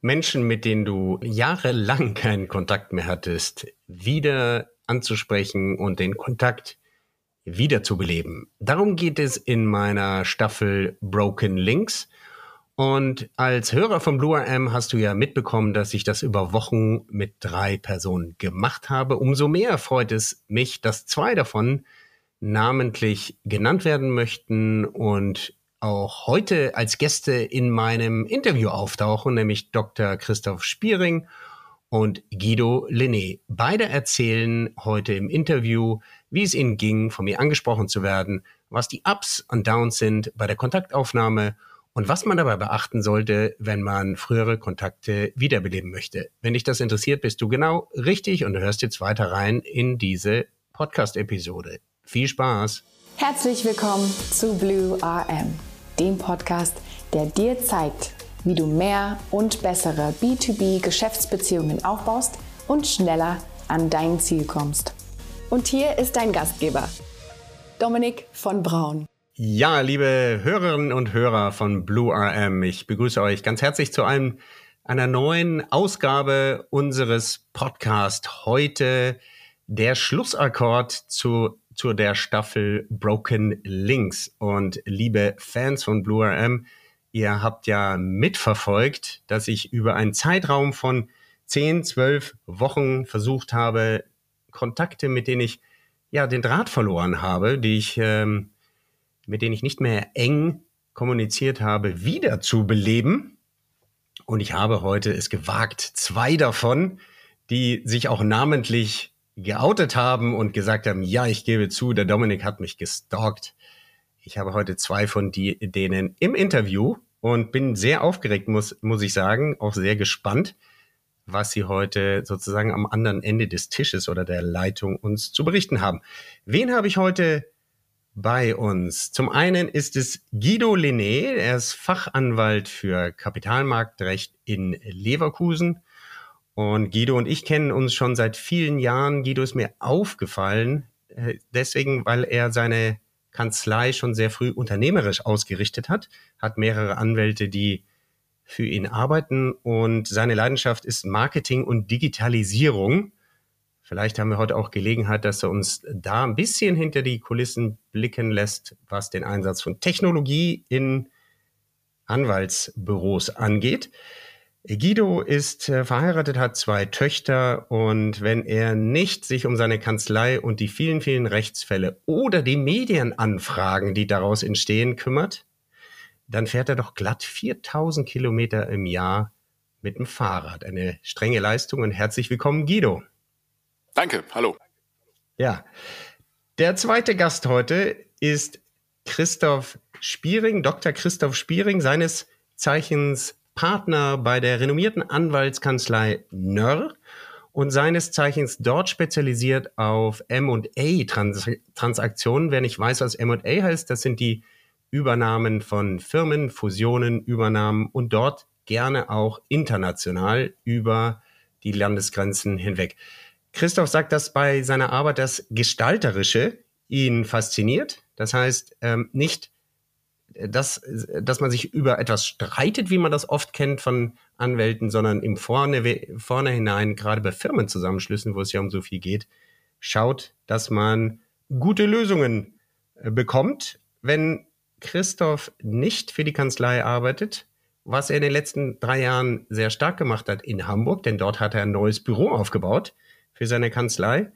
Menschen, mit denen du jahrelang keinen Kontakt mehr hattest, wieder anzusprechen und den Kontakt wiederzubeleben. Darum geht es in meiner Staffel Broken Links. Und als Hörer von Blue RM hast du ja mitbekommen, dass ich das über Wochen mit drei Personen gemacht habe. Umso mehr freut es mich, dass zwei davon namentlich genannt werden möchten und auch heute als Gäste in meinem Interview auftauchen, nämlich Dr. Christoph Spiering und Guido Linné. Beide erzählen heute im Interview, wie es ihnen ging, von mir angesprochen zu werden, was die Ups und Downs sind bei der Kontaktaufnahme und was man dabei beachten sollte, wenn man frühere Kontakte wiederbeleben möchte. Wenn dich das interessiert, bist du genau richtig und du hörst jetzt weiter rein in diese Podcast-Episode. Viel Spaß! Herzlich willkommen zu Blue RM, dem Podcast, der dir zeigt, wie du mehr und bessere B2B-Geschäftsbeziehungen aufbaust und schneller an dein Ziel kommst. Und hier ist dein Gastgeber, Dominik von Braun. Ja, liebe Hörerinnen und Hörer von Blue RM, ich begrüße euch ganz herzlich zu einem, einer neuen Ausgabe unseres Podcasts. Heute der Schlussakkord zu zu der Staffel Broken Links. Und liebe Fans von Blue RM, ihr habt ja mitverfolgt, dass ich über einen Zeitraum von 10, 12 Wochen versucht habe, Kontakte, mit denen ich ja den Draht verloren habe, die ich, ähm, mit denen ich nicht mehr eng kommuniziert habe, wieder zu beleben. Und ich habe heute es gewagt, zwei davon, die sich auch namentlich geoutet haben und gesagt haben, ja, ich gebe zu, der Dominik hat mich gestalkt. Ich habe heute zwei von die, denen im Interview und bin sehr aufgeregt, muss, muss ich sagen, auch sehr gespannt, was sie heute sozusagen am anderen Ende des Tisches oder der Leitung uns zu berichten haben. Wen habe ich heute bei uns? Zum einen ist es Guido Linné, er ist Fachanwalt für Kapitalmarktrecht in Leverkusen und Guido und ich kennen uns schon seit vielen Jahren. Guido ist mir aufgefallen, äh, deswegen, weil er seine Kanzlei schon sehr früh unternehmerisch ausgerichtet hat, hat mehrere Anwälte, die für ihn arbeiten und seine Leidenschaft ist Marketing und Digitalisierung. Vielleicht haben wir heute auch Gelegenheit, dass er uns da ein bisschen hinter die Kulissen blicken lässt, was den Einsatz von Technologie in Anwaltsbüros angeht. Guido ist äh, verheiratet, hat zwei Töchter und wenn er nicht sich um seine Kanzlei und die vielen, vielen Rechtsfälle oder die Medienanfragen, die daraus entstehen, kümmert, dann fährt er doch glatt 4000 Kilometer im Jahr mit dem Fahrrad. Eine strenge Leistung und herzlich willkommen, Guido. Danke, hallo. Ja, der zweite Gast heute ist Christoph Spiering, Dr. Christoph Spiering, seines Zeichens Partner bei der renommierten Anwaltskanzlei Nörr und seines Zeichens dort spezialisiert auf M&A-Transaktionen. Wer nicht weiß, was M&A heißt, das sind die Übernahmen von Firmen, Fusionen, Übernahmen und dort gerne auch international über die Landesgrenzen hinweg. Christoph sagt, dass bei seiner Arbeit das Gestalterische ihn fasziniert. Das heißt, ähm, nicht dass, dass man sich über etwas streitet, wie man das oft kennt von Anwälten, sondern im Vorne, hinein, gerade bei Firmenzusammenschlüssen, wo es ja um so viel geht, schaut, dass man gute Lösungen äh, bekommt. Wenn Christoph nicht für die Kanzlei arbeitet, was er in den letzten drei Jahren sehr stark gemacht hat in Hamburg, denn dort hat er ein neues Büro aufgebaut für seine Kanzlei.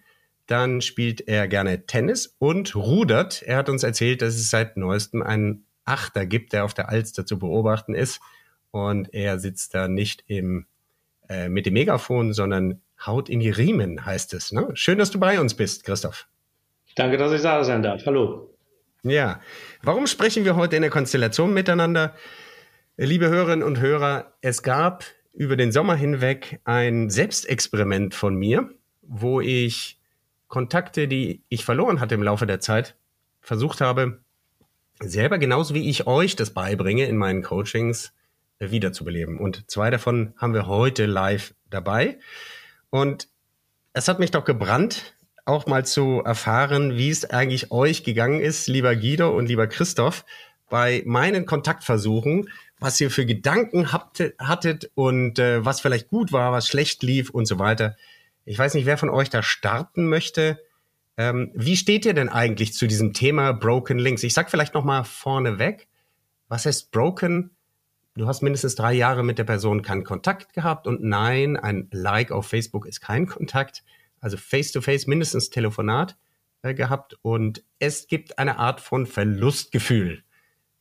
Dann spielt er gerne Tennis und rudert. Er hat uns erzählt, dass es seit neuestem einen Achter gibt, der auf der Alster zu beobachten ist. Und er sitzt da nicht im, äh, mit dem Megafon, sondern haut in die Riemen, heißt es. Ne? Schön, dass du bei uns bist, Christoph. Danke, dass ich da sein darf. Hallo. Ja, warum sprechen wir heute in der Konstellation miteinander? Liebe Hörerinnen und Hörer, es gab über den Sommer hinweg ein Selbstexperiment von mir, wo ich Kontakte, die ich verloren hatte im Laufe der Zeit, versucht habe, selber genauso wie ich euch das beibringe in meinen Coachings äh, wiederzubeleben. Und zwei davon haben wir heute live dabei. Und es hat mich doch gebrannt, auch mal zu erfahren, wie es eigentlich euch gegangen ist, lieber Guido und lieber Christoph, bei meinen Kontaktversuchen, was ihr für Gedanken habt, hattet und äh, was vielleicht gut war, was schlecht lief und so weiter. Ich weiß nicht, wer von euch da starten möchte. Ähm, wie steht ihr denn eigentlich zu diesem Thema Broken Links? Ich sag vielleicht noch mal vorneweg, was heißt Broken? Du hast mindestens drei Jahre mit der Person keinen Kontakt gehabt und nein, ein Like auf Facebook ist kein Kontakt. Also face-to-face -face mindestens Telefonat äh, gehabt und es gibt eine Art von Verlustgefühl.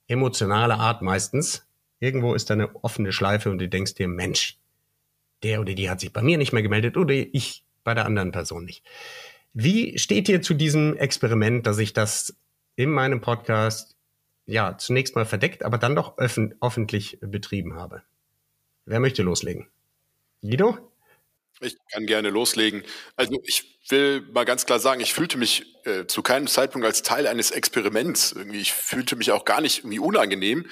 Emotionale Art meistens. Irgendwo ist da eine offene Schleife und du denkst dir, Mensch, der oder die hat sich bei mir nicht mehr gemeldet oder ich bei der anderen Person nicht. Wie steht ihr zu diesem Experiment, dass ich das in meinem Podcast ja zunächst mal verdeckt, aber dann doch öffn öffentlich betrieben habe? Wer möchte loslegen? Guido? Ich kann gerne loslegen. Also ich will mal ganz klar sagen, ich fühlte mich äh, zu keinem Zeitpunkt als Teil eines Experiments. Irgendwie, ich fühlte mich auch gar nicht irgendwie unangenehm.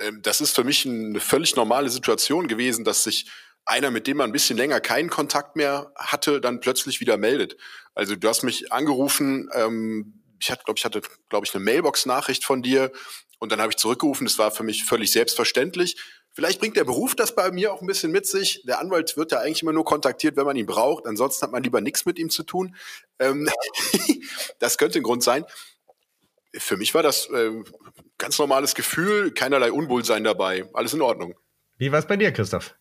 Ähm, das ist für mich eine völlig normale Situation gewesen, dass sich einer, mit dem man ein bisschen länger keinen Kontakt mehr hatte, dann plötzlich wieder meldet. Also du hast mich angerufen, ähm, ich hatte, glaube ich, hatte, glaube ich, eine Mailbox-Nachricht von dir und dann habe ich zurückgerufen. Das war für mich völlig selbstverständlich. Vielleicht bringt der Beruf das bei mir auch ein bisschen mit sich. Der Anwalt wird ja eigentlich immer nur kontaktiert, wenn man ihn braucht. Ansonsten hat man lieber nichts mit ihm zu tun. Ähm, das könnte ein Grund sein. Für mich war das äh, ganz normales Gefühl, keinerlei Unwohlsein dabei. Alles in Ordnung. Wie war es bei dir, Christoph?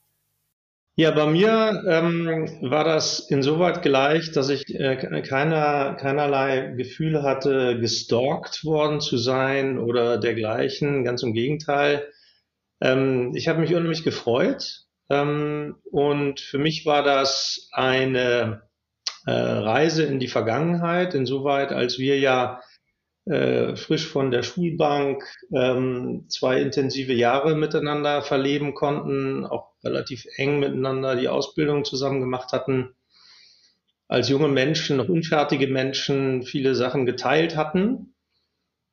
Ja, bei mir ähm, war das insoweit gleich, dass ich äh, keiner, keinerlei Gefühle hatte, gestalkt worden zu sein oder dergleichen. Ganz im Gegenteil. Ähm, ich habe mich unheimlich gefreut ähm, und für mich war das eine äh, Reise in die Vergangenheit, insoweit, als wir ja äh, frisch von der Schulbank ähm, zwei intensive Jahre miteinander verleben konnten, auch relativ eng miteinander die Ausbildung zusammen gemacht hatten, als junge Menschen, noch unfertige Menschen viele Sachen geteilt hatten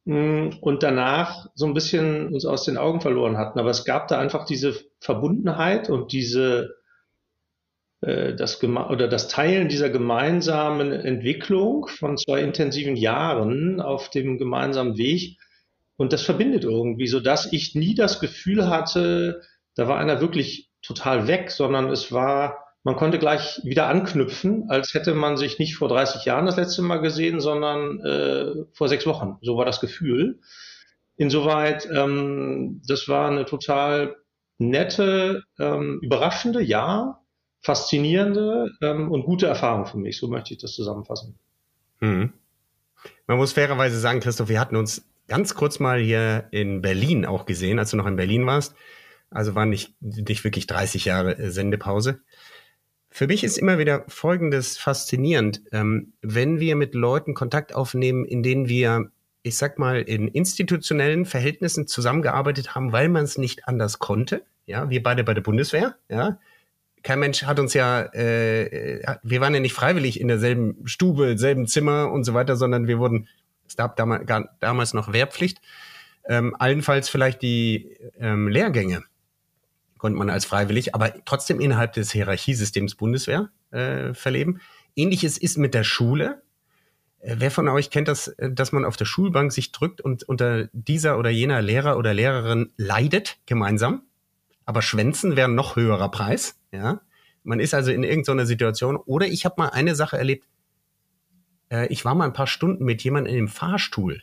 mm, und danach so ein bisschen uns aus den Augen verloren hatten. Aber es gab da einfach diese Verbundenheit und diese äh, das, oder das Teilen dieser gemeinsamen Entwicklung von zwei intensiven Jahren auf dem gemeinsamen Weg. Und das verbindet irgendwie, so dass ich nie das Gefühl hatte, da war einer wirklich total weg, sondern es war, man konnte gleich wieder anknüpfen, als hätte man sich nicht vor 30 Jahren das letzte Mal gesehen, sondern äh, vor sechs Wochen. So war das Gefühl. Insoweit, ähm, das war eine total nette, ähm, überraschende, ja, faszinierende ähm, und gute Erfahrung für mich. So möchte ich das zusammenfassen. Mhm. Man muss fairerweise sagen, Christoph, wir hatten uns ganz kurz mal hier in Berlin auch gesehen, als du noch in Berlin warst. Also war nicht, nicht wirklich 30 Jahre äh, Sendepause. Für mich ist immer wieder Folgendes faszinierend. Ähm, wenn wir mit Leuten Kontakt aufnehmen, in denen wir, ich sag mal, in institutionellen Verhältnissen zusammengearbeitet haben, weil man es nicht anders konnte. Ja, wir beide bei der Bundeswehr, ja, kein Mensch hat uns ja, äh, wir waren ja nicht freiwillig in derselben Stube, selben Zimmer und so weiter, sondern wir wurden, es gab damals, damals noch Wehrpflicht, ähm, allenfalls vielleicht die ähm, Lehrgänge konnte man als freiwillig, aber trotzdem innerhalb des Hierarchiesystems Bundeswehr äh, verleben. Ähnliches ist mit der Schule. Äh, wer von euch kennt das, äh, dass man auf der Schulbank sich drückt und unter dieser oder jener Lehrer oder Lehrerin leidet gemeinsam? aber Schwänzen wäre noch höherer Preis. Ja, man ist also in irgendeiner Situation. Oder ich habe mal eine Sache erlebt. Äh, ich war mal ein paar Stunden mit jemandem in dem Fahrstuhl.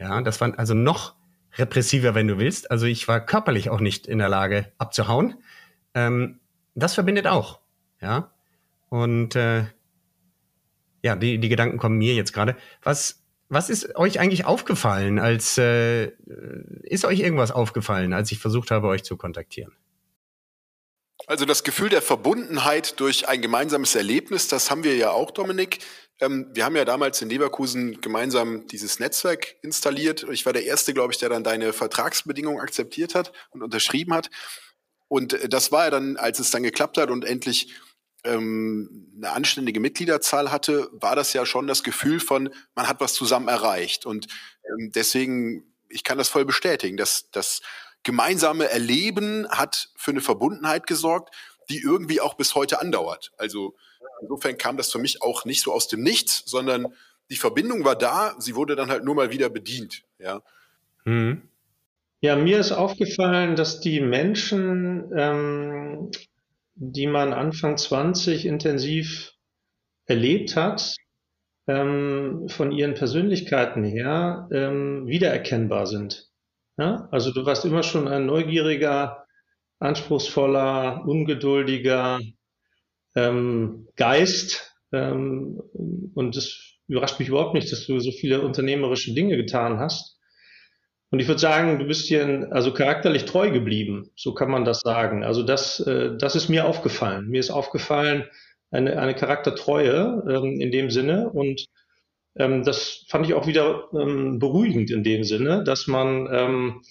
Ja, das war also noch repressiver, wenn du willst. Also ich war körperlich auch nicht in der Lage abzuhauen. Ähm, das verbindet auch. Ja, und äh, ja, die, die Gedanken kommen mir jetzt gerade. Was was ist euch eigentlich aufgefallen, als äh, ist euch irgendwas aufgefallen, als ich versucht habe, euch zu kontaktieren? Also das Gefühl der Verbundenheit durch ein gemeinsames Erlebnis, das haben wir ja auch, Dominik. Ähm, wir haben ja damals in Leverkusen gemeinsam dieses Netzwerk installiert. Ich war der Erste, glaube ich, der dann deine Vertragsbedingungen akzeptiert hat und unterschrieben hat. Und äh, das war ja dann, als es dann geklappt hat und endlich ähm, eine anständige Mitgliederzahl hatte, war das ja schon das Gefühl von, man hat was zusammen erreicht. Und ähm, deswegen, ich kann das voll bestätigen, dass das gemeinsame Erleben hat für eine Verbundenheit gesorgt, die irgendwie auch bis heute andauert. Also insofern kam das für mich auch nicht so aus dem Nichts, sondern die Verbindung war da, sie wurde dann halt nur mal wieder bedient. Ja. Hm. Ja, mir ist aufgefallen, dass die Menschen, ähm, die man Anfang 20 intensiv erlebt hat, ähm, von ihren Persönlichkeiten her ähm, wiedererkennbar sind. Ja? Also du warst immer schon ein neugieriger, anspruchsvoller, ungeduldiger ähm, Geist. Ähm, und es überrascht mich überhaupt nicht, dass du so viele unternehmerische Dinge getan hast. Und ich würde sagen, du bist hier also charakterlich treu geblieben, so kann man das sagen. Also das, äh, das ist mir aufgefallen. Mir ist aufgefallen eine, eine Charaktertreue ähm, in dem Sinne und ähm, das fand ich auch wieder ähm, beruhigend in dem Sinne, dass man ähm,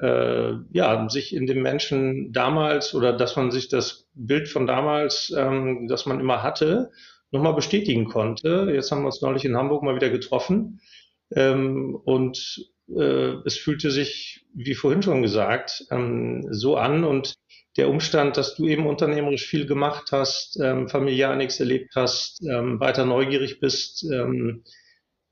äh, ja, sich in dem Menschen damals oder dass man sich das Bild von damals, ähm, das man immer hatte, nochmal bestätigen konnte. Jetzt haben wir uns neulich in Hamburg mal wieder getroffen ähm, und äh, es fühlte sich, wie vorhin schon gesagt, ähm, so an und der Umstand, dass du eben unternehmerisch viel gemacht hast, ähm, familiär nichts erlebt hast, ähm, weiter neugierig bist, ähm,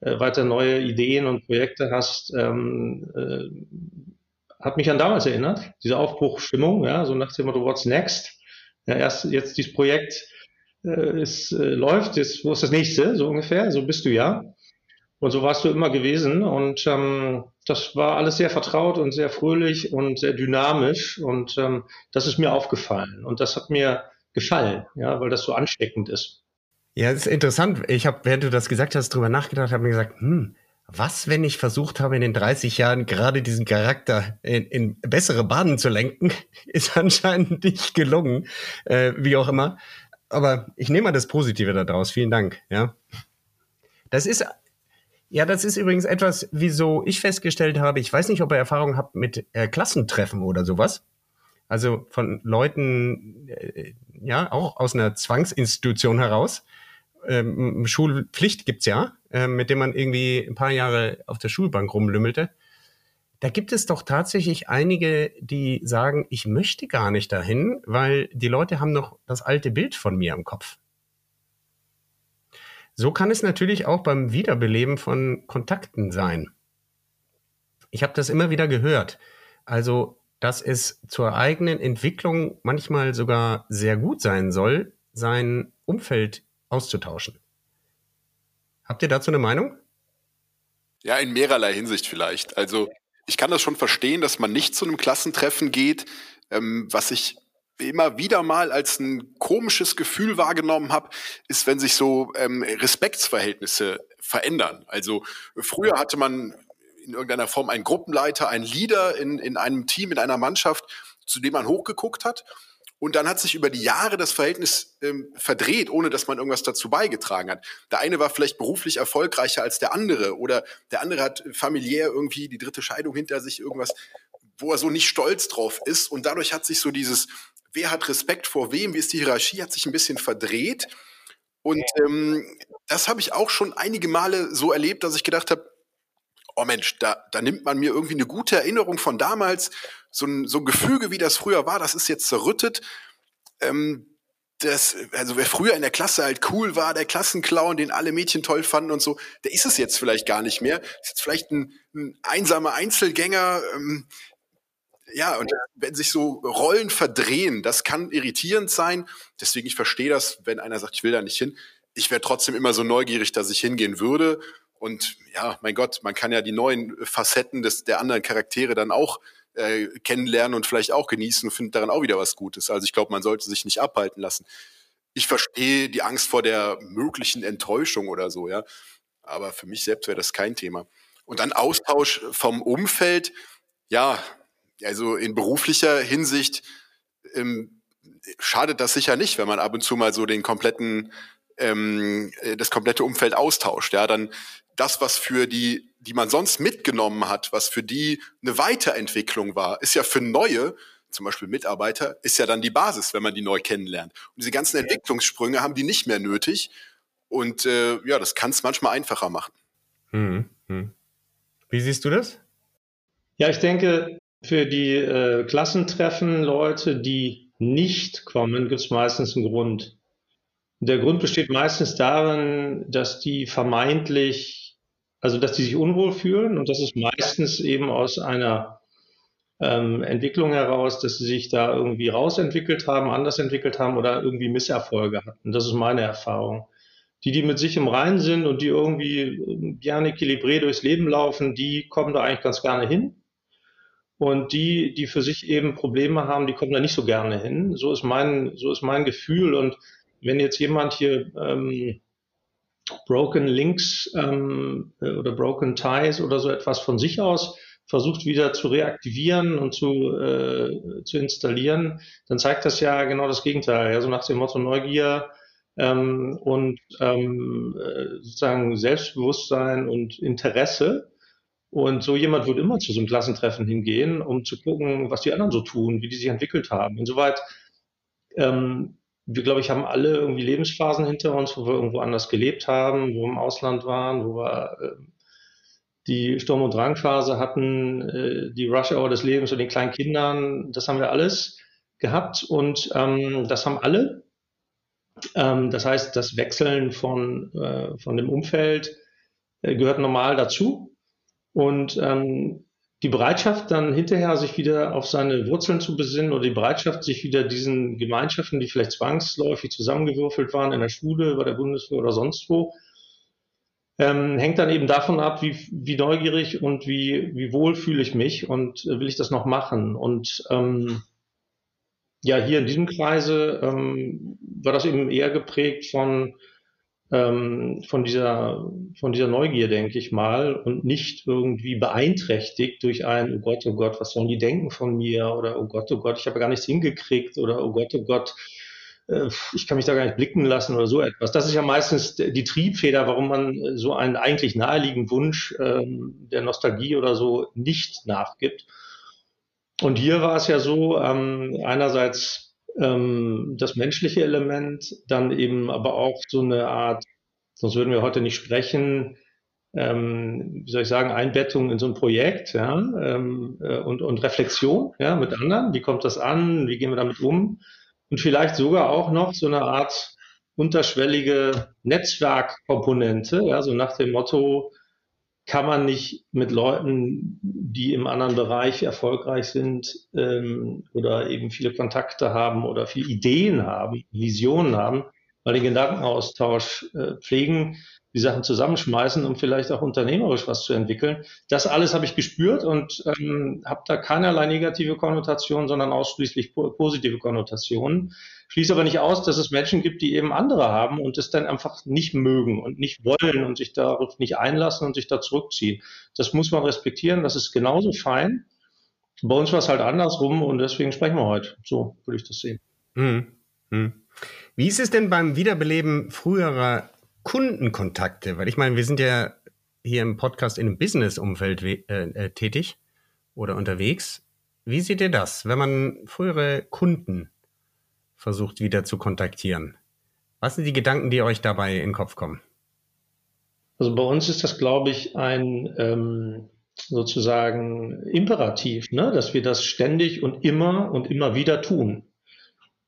äh, weiter neue Ideen und Projekte hast, ähm, äh, hat mich an damals erinnert, diese Aufbruchstimmung, ja, so nach dem Motto, what's next? Ja, erst jetzt dieses Projekt äh, es äh, läuft, jetzt, wo ist das nächste, so ungefähr, so bist du ja. Und so warst du immer gewesen und ähm, das war alles sehr vertraut und sehr fröhlich und sehr dynamisch und ähm, das ist mir aufgefallen und das hat mir gefallen, ja, weil das so ansteckend ist. Ja, ist interessant. Ich habe, während du das gesagt hast, drüber nachgedacht, habe mir gesagt, hm, was, wenn ich versucht habe, in den 30 Jahren gerade diesen Charakter in, in bessere Bahnen zu lenken, ist anscheinend nicht gelungen, äh, wie auch immer. Aber ich nehme mal das Positive daraus. Vielen Dank. Ja, das ist ja, das ist übrigens etwas, wieso ich festgestellt habe. Ich weiß nicht, ob ihr Erfahrung habt mit äh, Klassentreffen oder sowas. Also von Leuten, äh, ja, auch aus einer Zwangsinstitution heraus, ähm, Schulpflicht gibt's ja, äh, mit dem man irgendwie ein paar Jahre auf der Schulbank rumlümmelte. Da gibt es doch tatsächlich einige, die sagen, ich möchte gar nicht dahin, weil die Leute haben noch das alte Bild von mir im Kopf. So kann es natürlich auch beim Wiederbeleben von Kontakten sein. Ich habe das immer wieder gehört. Also, dass es zur eigenen Entwicklung manchmal sogar sehr gut sein soll, sein Umfeld auszutauschen. Habt ihr dazu eine Meinung? Ja, in mehrerlei Hinsicht vielleicht. Also ich kann das schon verstehen, dass man nicht zu einem Klassentreffen geht, ähm, was ich immer wieder mal als ein komisches Gefühl wahrgenommen habe, ist, wenn sich so ähm, Respektsverhältnisse verändern. Also früher hatte man in irgendeiner Form einen Gruppenleiter, einen Leader in, in einem Team, in einer Mannschaft, zu dem man hochgeguckt hat. Und dann hat sich über die Jahre das Verhältnis ähm, verdreht, ohne dass man irgendwas dazu beigetragen hat. Der eine war vielleicht beruflich erfolgreicher als der andere oder der andere hat familiär irgendwie die dritte Scheidung hinter sich, irgendwas, wo er so nicht stolz drauf ist. Und dadurch hat sich so dieses, wer hat Respekt vor wem, wie ist die Hierarchie, hat sich ein bisschen verdreht. Und ähm, das habe ich auch schon einige Male so erlebt, dass ich gedacht habe, oh Mensch, da, da nimmt man mir irgendwie eine gute Erinnerung von damals, so ein, so ein Gefüge, wie das früher war, das ist jetzt zerrüttet. Ähm, das, also wer früher in der Klasse halt cool war, der Klassenclown, den alle Mädchen toll fanden und so, der ist es jetzt vielleicht gar nicht mehr. Ist jetzt vielleicht ein, ein einsamer Einzelgänger. Ähm, ja, und wenn sich so Rollen verdrehen, das kann irritierend sein. Deswegen, ich verstehe das, wenn einer sagt, ich will da nicht hin. Ich wäre trotzdem immer so neugierig, dass ich hingehen würde. Und ja, mein Gott, man kann ja die neuen Facetten des, der anderen Charaktere dann auch äh, kennenlernen und vielleicht auch genießen und findet daran auch wieder was Gutes. Also ich glaube, man sollte sich nicht abhalten lassen. Ich verstehe die Angst vor der möglichen Enttäuschung oder so, ja. Aber für mich selbst wäre das kein Thema. Und dann Austausch vom Umfeld, ja, also in beruflicher Hinsicht ähm, schadet das sicher nicht, wenn man ab und zu mal so den kompletten ähm, äh, das komplette Umfeld austauscht. Ja, dann das, was für die, die man sonst mitgenommen hat, was für die eine Weiterentwicklung war, ist ja für neue, zum Beispiel Mitarbeiter, ist ja dann die Basis, wenn man die neu kennenlernt. Und diese ganzen Entwicklungssprünge haben die nicht mehr nötig. Und äh, ja, das kann es manchmal einfacher machen. Hm, hm. Wie siehst du das? Ja, ich denke, für die äh, Klassentreffen, Leute, die nicht kommen, gibt es meistens einen Grund. Der Grund besteht meistens darin, dass die vermeintlich, also dass die sich unwohl fühlen und das ist meistens eben aus einer ähm, Entwicklung heraus, dass sie sich da irgendwie rausentwickelt haben, anders entwickelt haben oder irgendwie Misserfolge hatten. Das ist meine Erfahrung. Die, die mit sich im Reinen sind und die irgendwie äh, gerne équilibré durchs Leben laufen, die kommen da eigentlich ganz gerne hin. Und die, die für sich eben Probleme haben, die kommen da nicht so gerne hin. So ist mein, so ist mein Gefühl. Und wenn jetzt jemand hier ähm, Broken Links ähm, äh, oder Broken Ties oder so etwas von sich aus versucht wieder zu reaktivieren und zu, äh, zu installieren, dann zeigt das ja genau das Gegenteil. Ja, so nach dem Motto Neugier ähm, und ähm, äh, sozusagen Selbstbewusstsein und Interesse. Und so jemand wird immer zu so einem Klassentreffen hingehen, um zu gucken, was die anderen so tun, wie die sich entwickelt haben. Insoweit ähm, wir, glaube ich, haben alle irgendwie Lebensphasen hinter uns, wo wir irgendwo anders gelebt haben, wo wir im Ausland waren, wo wir äh, die Sturm- und Drangphase hatten, äh, die Rush Hour des Lebens und den kleinen Kindern. Das haben wir alles gehabt und ähm, das haben alle. Ähm, das heißt, das Wechseln von, äh, von dem Umfeld äh, gehört normal dazu. Und ähm, die Bereitschaft dann hinterher sich wieder auf seine Wurzeln zu besinnen oder die Bereitschaft, sich wieder diesen Gemeinschaften, die vielleicht zwangsläufig zusammengewürfelt waren in der Schule, bei der Bundeswehr oder sonst wo, ähm, hängt dann eben davon ab, wie, wie neugierig und wie, wie wohl fühle ich mich und äh, will ich das noch machen. Und ähm, ja, hier in diesem Kreise ähm, war das eben eher geprägt von ähm, von, dieser, von dieser Neugier, denke ich mal, und nicht irgendwie beeinträchtigt durch ein, oh Gott, oh Gott, was sollen die denken von mir? Oder oh Gott, oh Gott, ich habe gar nichts hingekriegt oder oh Gott, oh Gott, äh, ich kann mich da gar nicht blicken lassen oder so etwas. Das ist ja meistens die Triebfeder, warum man so einen eigentlich naheliegenden Wunsch ähm, der Nostalgie oder so nicht nachgibt. Und hier war es ja so, ähm, einerseits ähm, das menschliche Element, dann eben aber auch so eine Art, sonst würden wir heute nicht sprechen, ähm, wie soll ich sagen, Einbettung in so ein Projekt ja, ähm, äh, und, und Reflexion ja, mit anderen. Wie kommt das an? Wie gehen wir damit um? Und vielleicht sogar auch noch so eine Art unterschwellige Netzwerkkomponente, ja, so nach dem Motto, kann man nicht mit Leuten, die im anderen Bereich erfolgreich sind ähm, oder eben viele Kontakte haben oder viele Ideen haben, Visionen haben, mal den Gedankenaustausch äh, pflegen, die Sachen zusammenschmeißen, um vielleicht auch unternehmerisch was zu entwickeln. Das alles habe ich gespürt und ähm, habe da keinerlei negative Konnotationen, sondern ausschließlich positive Konnotationen. Schließe aber nicht aus, dass es Menschen gibt, die eben andere haben und es dann einfach nicht mögen und nicht wollen und sich darauf nicht einlassen und sich da zurückziehen. Das muss man respektieren, das ist genauso fein. Bei uns war es halt andersrum und deswegen sprechen wir heute. So würde ich das sehen. Hm. Hm. Wie ist es denn beim Wiederbeleben früherer Kundenkontakte? Weil ich meine, wir sind ja hier im Podcast in einem Business-Umfeld äh, äh, tätig oder unterwegs. Wie seht ihr das, wenn man frühere Kunden versucht wieder zu kontaktieren? Was sind die Gedanken, die euch dabei in den Kopf kommen? Also bei uns ist das, glaube ich, ein ähm, sozusagen Imperativ, ne? dass wir das ständig und immer und immer wieder tun.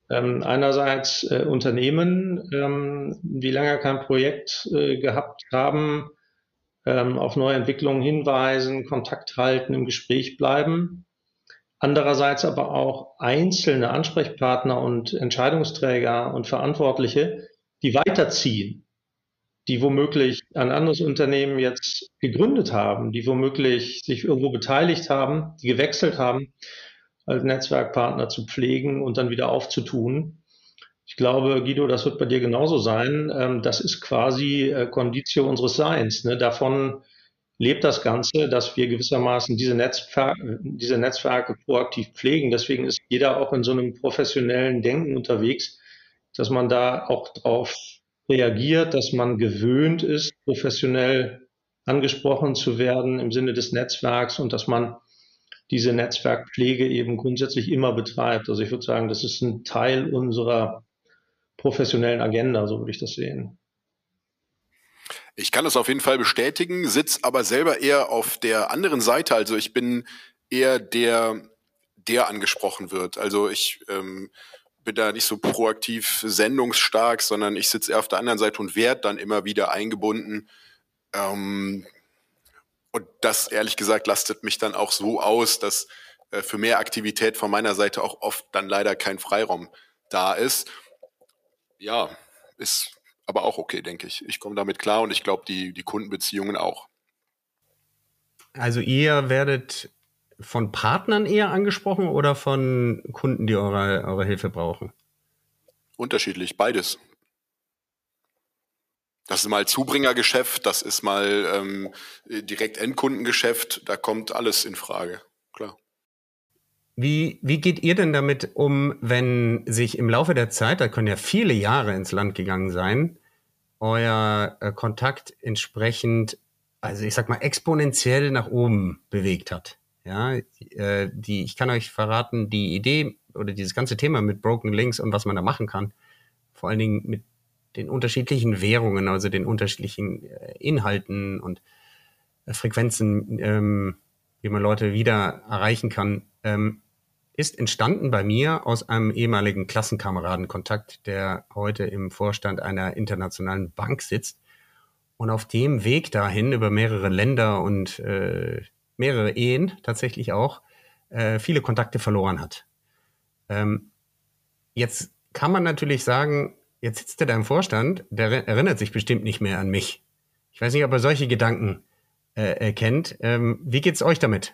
Ähm, einerseits äh, Unternehmen, ähm, die länger kein Projekt äh, gehabt haben, ähm, auf neue Entwicklungen hinweisen, Kontakt halten, im Gespräch bleiben. Andererseits aber auch einzelne Ansprechpartner und Entscheidungsträger und Verantwortliche, die weiterziehen, die womöglich ein anderes Unternehmen jetzt gegründet haben, die womöglich sich irgendwo beteiligt haben, die gewechselt haben als Netzwerkpartner zu pflegen und dann wieder aufzutun. Ich glaube, Guido, das wird bei dir genauso sein. Ähm, das ist quasi äh, Conditio unseres Seins. Ne? Davon lebt das Ganze, dass wir gewissermaßen diese, Netzwer diese Netzwerke proaktiv pflegen. Deswegen ist jeder auch in so einem professionellen Denken unterwegs, dass man da auch drauf reagiert, dass man gewöhnt ist, professionell angesprochen zu werden im Sinne des Netzwerks und dass man diese Netzwerkpflege eben grundsätzlich immer betreibt. Also ich würde sagen, das ist ein Teil unserer professionellen Agenda, so würde ich das sehen. Ich kann das auf jeden Fall bestätigen, sitze aber selber eher auf der anderen Seite. Also ich bin eher der, der angesprochen wird. Also ich ähm, bin da nicht so proaktiv sendungsstark, sondern ich sitze eher auf der anderen Seite und werde dann immer wieder eingebunden. Ähm, und das, ehrlich gesagt, lastet mich dann auch so aus, dass äh, für mehr Aktivität von meiner Seite auch oft dann leider kein Freiraum da ist. Ja, ist aber auch okay, denke ich. Ich komme damit klar und ich glaube, die, die Kundenbeziehungen auch. Also ihr werdet von Partnern eher angesprochen oder von Kunden, die eure, eure Hilfe brauchen? Unterschiedlich, beides. Das ist mal Zubringergeschäft, das ist mal ähm, direkt Endkundengeschäft, da kommt alles in Frage. Wie, wie geht ihr denn damit um, wenn sich im Laufe der Zeit, da können ja viele Jahre ins Land gegangen sein, euer äh, Kontakt entsprechend, also ich sag mal, exponentiell nach oben bewegt hat? Ja, äh, die, ich kann euch verraten, die Idee oder dieses ganze Thema mit Broken Links und was man da machen kann, vor allen Dingen mit den unterschiedlichen Währungen, also den unterschiedlichen äh, Inhalten und äh, Frequenzen, ähm, wie man Leute wieder erreichen kann, ähm, ist entstanden bei mir aus einem ehemaligen Klassenkameradenkontakt, der heute im Vorstand einer internationalen Bank sitzt und auf dem Weg dahin über mehrere Länder und äh, mehrere Ehen tatsächlich auch äh, viele Kontakte verloren hat. Ähm, jetzt kann man natürlich sagen, jetzt sitzt er da im Vorstand, der erinnert sich bestimmt nicht mehr an mich. Ich weiß nicht, ob er solche Gedanken äh, kennt. Ähm, wie geht's euch damit?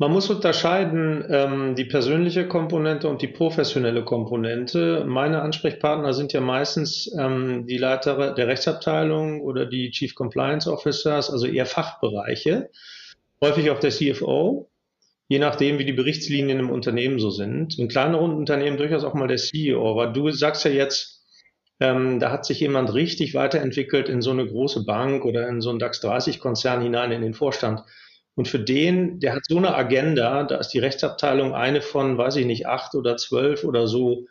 Man muss unterscheiden ähm, die persönliche Komponente und die professionelle Komponente. Meine Ansprechpartner sind ja meistens ähm, die Leiter der Rechtsabteilung oder die Chief Compliance Officers, also eher Fachbereiche häufig auch der CFO, je nachdem, wie die Berichtslinien im Unternehmen so sind. In kleineren Unternehmen durchaus auch mal der CEO. Aber du sagst ja jetzt, ähm, da hat sich jemand richtig weiterentwickelt in so eine große Bank oder in so einen DAX 30-Konzern hinein in den Vorstand. Und für den, der hat so eine Agenda, da ist die Rechtsabteilung eine von, weiß ich nicht, acht oder zwölf oder so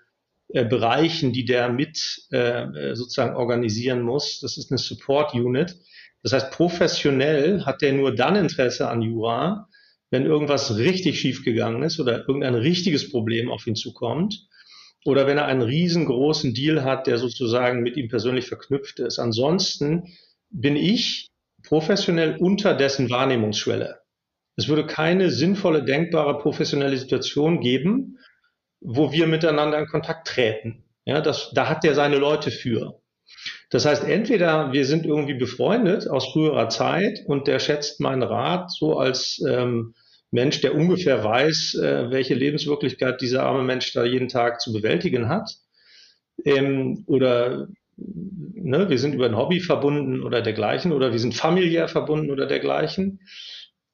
äh, Bereichen, die der mit äh, sozusagen organisieren muss. Das ist eine Support Unit. Das heißt, professionell hat der nur dann Interesse an Jura, wenn irgendwas richtig schiefgegangen ist oder irgendein richtiges Problem auf ihn zukommt oder wenn er einen riesengroßen Deal hat, der sozusagen mit ihm persönlich verknüpft ist. Ansonsten bin ich professionell unter dessen Wahrnehmungsschwelle. Es würde keine sinnvolle, denkbare professionelle Situation geben, wo wir miteinander in Kontakt treten. Ja, das, da hat der seine Leute für. Das heißt, entweder wir sind irgendwie befreundet aus früherer Zeit und der schätzt meinen Rat so als ähm, Mensch, der ungefähr weiß, äh, welche Lebenswirklichkeit dieser arme Mensch da jeden Tag zu bewältigen hat. Ähm, oder ne, wir sind über ein Hobby verbunden oder dergleichen, oder wir sind familiär verbunden oder dergleichen.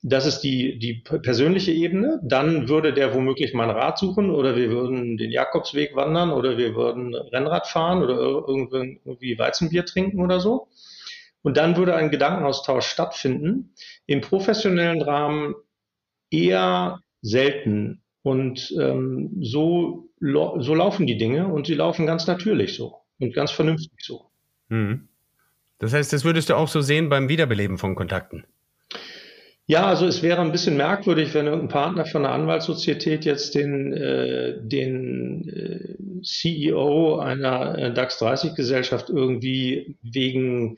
Das ist die, die persönliche Ebene. Dann würde der womöglich mal einen Rat suchen oder wir würden den Jakobsweg wandern oder wir würden Rennrad fahren oder irgendwie Weizenbier trinken oder so. Und dann würde ein Gedankenaustausch stattfinden. Im professionellen Rahmen eher selten. Und ähm, so, so laufen die Dinge und sie laufen ganz natürlich so und ganz vernünftig so. Mhm. Das heißt, das würdest du auch so sehen beim Wiederbeleben von Kontakten? Ja, also es wäre ein bisschen merkwürdig, wenn irgendein Partner von einer Anwaltssozietät jetzt den, äh, den äh, CEO einer äh, DAX 30 Gesellschaft irgendwie wegen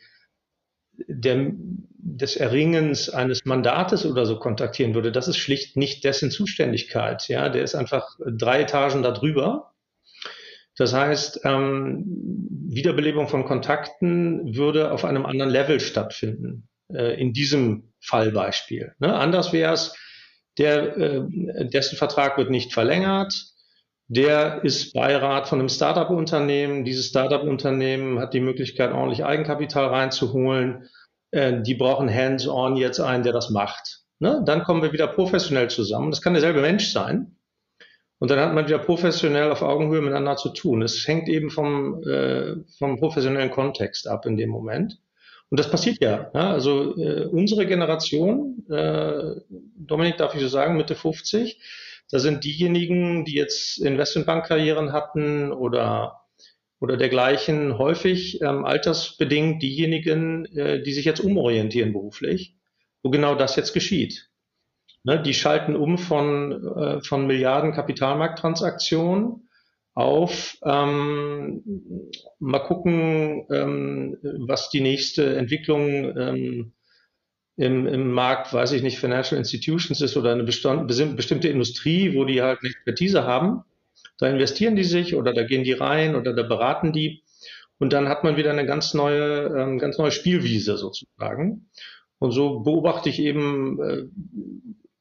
der, des Erringens eines Mandates oder so kontaktieren würde. Das ist schlicht nicht dessen Zuständigkeit. Ja, der ist einfach drei Etagen darüber. Das heißt, ähm, Wiederbelebung von Kontakten würde auf einem anderen Level stattfinden äh, in diesem Fallbeispiel. Ne? Anders wäre es, äh, dessen Vertrag wird nicht verlängert, der ist Beirat von einem Startup-Unternehmen. Dieses Startup-Unternehmen hat die Möglichkeit, ordentlich Eigenkapital reinzuholen. Äh, die brauchen hands-on jetzt einen, der das macht. Ne? Dann kommen wir wieder professionell zusammen. Das kann derselbe Mensch sein. Und dann hat man wieder professionell auf Augenhöhe miteinander zu tun. Es hängt eben vom, äh, vom professionellen Kontext ab in dem Moment. Und das passiert ja. ja also äh, unsere Generation, äh, Dominik darf ich so sagen, Mitte 50, da sind diejenigen, die jetzt Investmentbankkarrieren hatten oder oder dergleichen häufig ähm, altersbedingt diejenigen, äh, die sich jetzt umorientieren beruflich, wo genau das jetzt geschieht. Ne, die schalten um von, äh, von Milliarden Kapitalmarkttransaktionen auf. Ähm, mal gucken, ähm, was die nächste Entwicklung ähm, im, im Markt, weiß ich nicht, Financial Institutions ist oder eine bestimmte Industrie, wo die halt eine Expertise haben. Da investieren die sich oder da gehen die rein oder da beraten die. Und dann hat man wieder eine ganz neue, ähm, ganz neue Spielwiese sozusagen. Und so beobachte ich eben äh,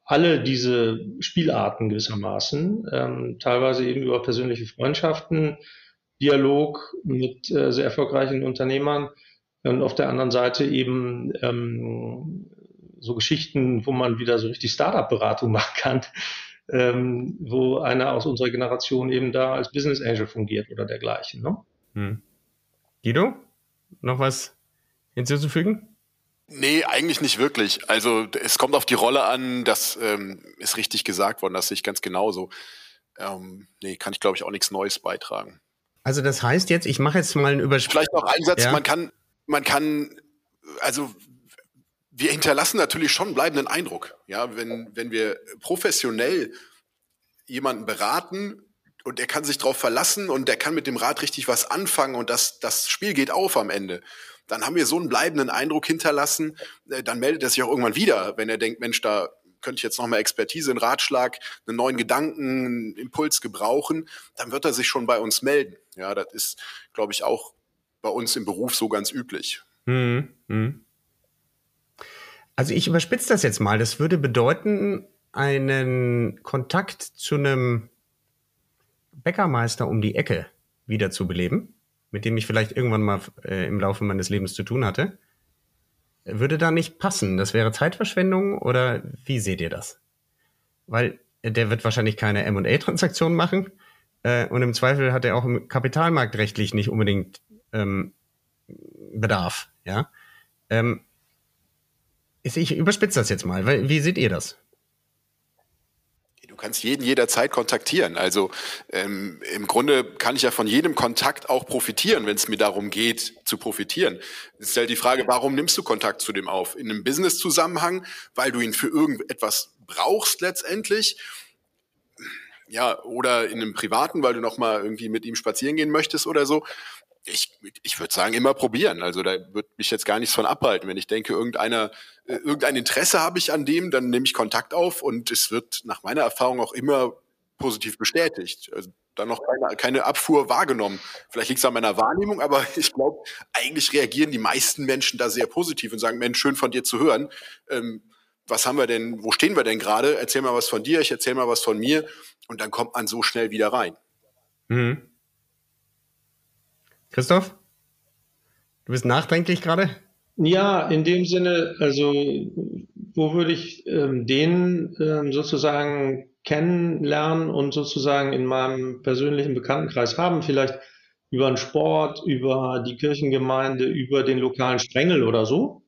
alle diese Spielarten gewissermaßen, ähm, teilweise eben über persönliche Freundschaften, Dialog mit äh, sehr erfolgreichen Unternehmern und auf der anderen Seite eben ähm, so Geschichten, wo man wieder so richtig Startup-Beratung machen kann, ähm, wo einer aus unserer Generation eben da als Business Angel fungiert oder dergleichen. Ne? Hm. Guido, noch was hinzuzufügen? Nee, eigentlich nicht wirklich. Also es kommt auf die Rolle an, das ähm, ist richtig gesagt worden, das sehe ich ganz genauso. Ähm, nee, kann ich glaube ich auch nichts Neues beitragen. Also das heißt jetzt, ich mache jetzt mal einen Übersprung. Vielleicht noch einen Satz, ja? man kann, man kann, also wir hinterlassen natürlich schon einen bleibenden Eindruck. Ja, wenn, wenn wir professionell jemanden beraten und der kann sich darauf verlassen und der kann mit dem Rat richtig was anfangen und das, das Spiel geht auf am Ende, dann haben wir so einen bleibenden Eindruck hinterlassen, äh, dann meldet er sich auch irgendwann wieder, wenn er denkt, Mensch, da könnte ich jetzt noch mal Expertise, einen Ratschlag, einen neuen Gedanken, einen Impuls gebrauchen, dann wird er sich schon bei uns melden. Ja, das ist, glaube ich, auch bei uns im Beruf so ganz üblich. Mhm. Mhm. Also ich überspitze das jetzt mal. Das würde bedeuten, einen Kontakt zu einem Bäckermeister um die Ecke wiederzubeleben, mit dem ich vielleicht irgendwann mal äh, im Laufe meines Lebens zu tun hatte, würde da nicht passen. Das wäre Zeitverschwendung oder wie seht ihr das? Weil der wird wahrscheinlich keine M&A-Transaktion machen äh, und im Zweifel hat er auch im Kapitalmarkt rechtlich nicht unbedingt ähm, Bedarf. Ja. Ähm, ich überspitze das jetzt mal. Wie seht ihr das? Du kannst jeden jederzeit kontaktieren. Also ähm, im Grunde kann ich ja von jedem Kontakt auch profitieren, wenn es mir darum geht, zu profitieren. Es ist halt die Frage, warum nimmst du Kontakt zu dem auf? In einem Business-Zusammenhang, weil du ihn für irgendetwas brauchst letztendlich. Ja, oder in einem privaten, weil du noch mal irgendwie mit ihm spazieren gehen möchtest oder so ich, ich würde sagen, immer probieren. Also da wird mich jetzt gar nichts von abhalten. Wenn ich denke, irgendeiner, äh, irgendein Interesse habe ich an dem, dann nehme ich Kontakt auf und es wird nach meiner Erfahrung auch immer positiv bestätigt. Also dann noch keine, keine Abfuhr wahrgenommen. Vielleicht liegt es an meiner Wahrnehmung, aber ich glaube, eigentlich reagieren die meisten Menschen da sehr positiv und sagen, Mensch, schön von dir zu hören. Ähm, was haben wir denn, wo stehen wir denn gerade? Erzähl mal was von dir, ich erzähl mal was von mir und dann kommt man so schnell wieder rein. Mhm. Christoph? Du bist nachdenklich gerade? Ja, in dem Sinne, also wo würde ich ähm, den ähm, sozusagen kennenlernen und sozusagen in meinem persönlichen Bekanntenkreis haben? Vielleicht über den Sport, über die Kirchengemeinde, über den lokalen Sprengel oder so.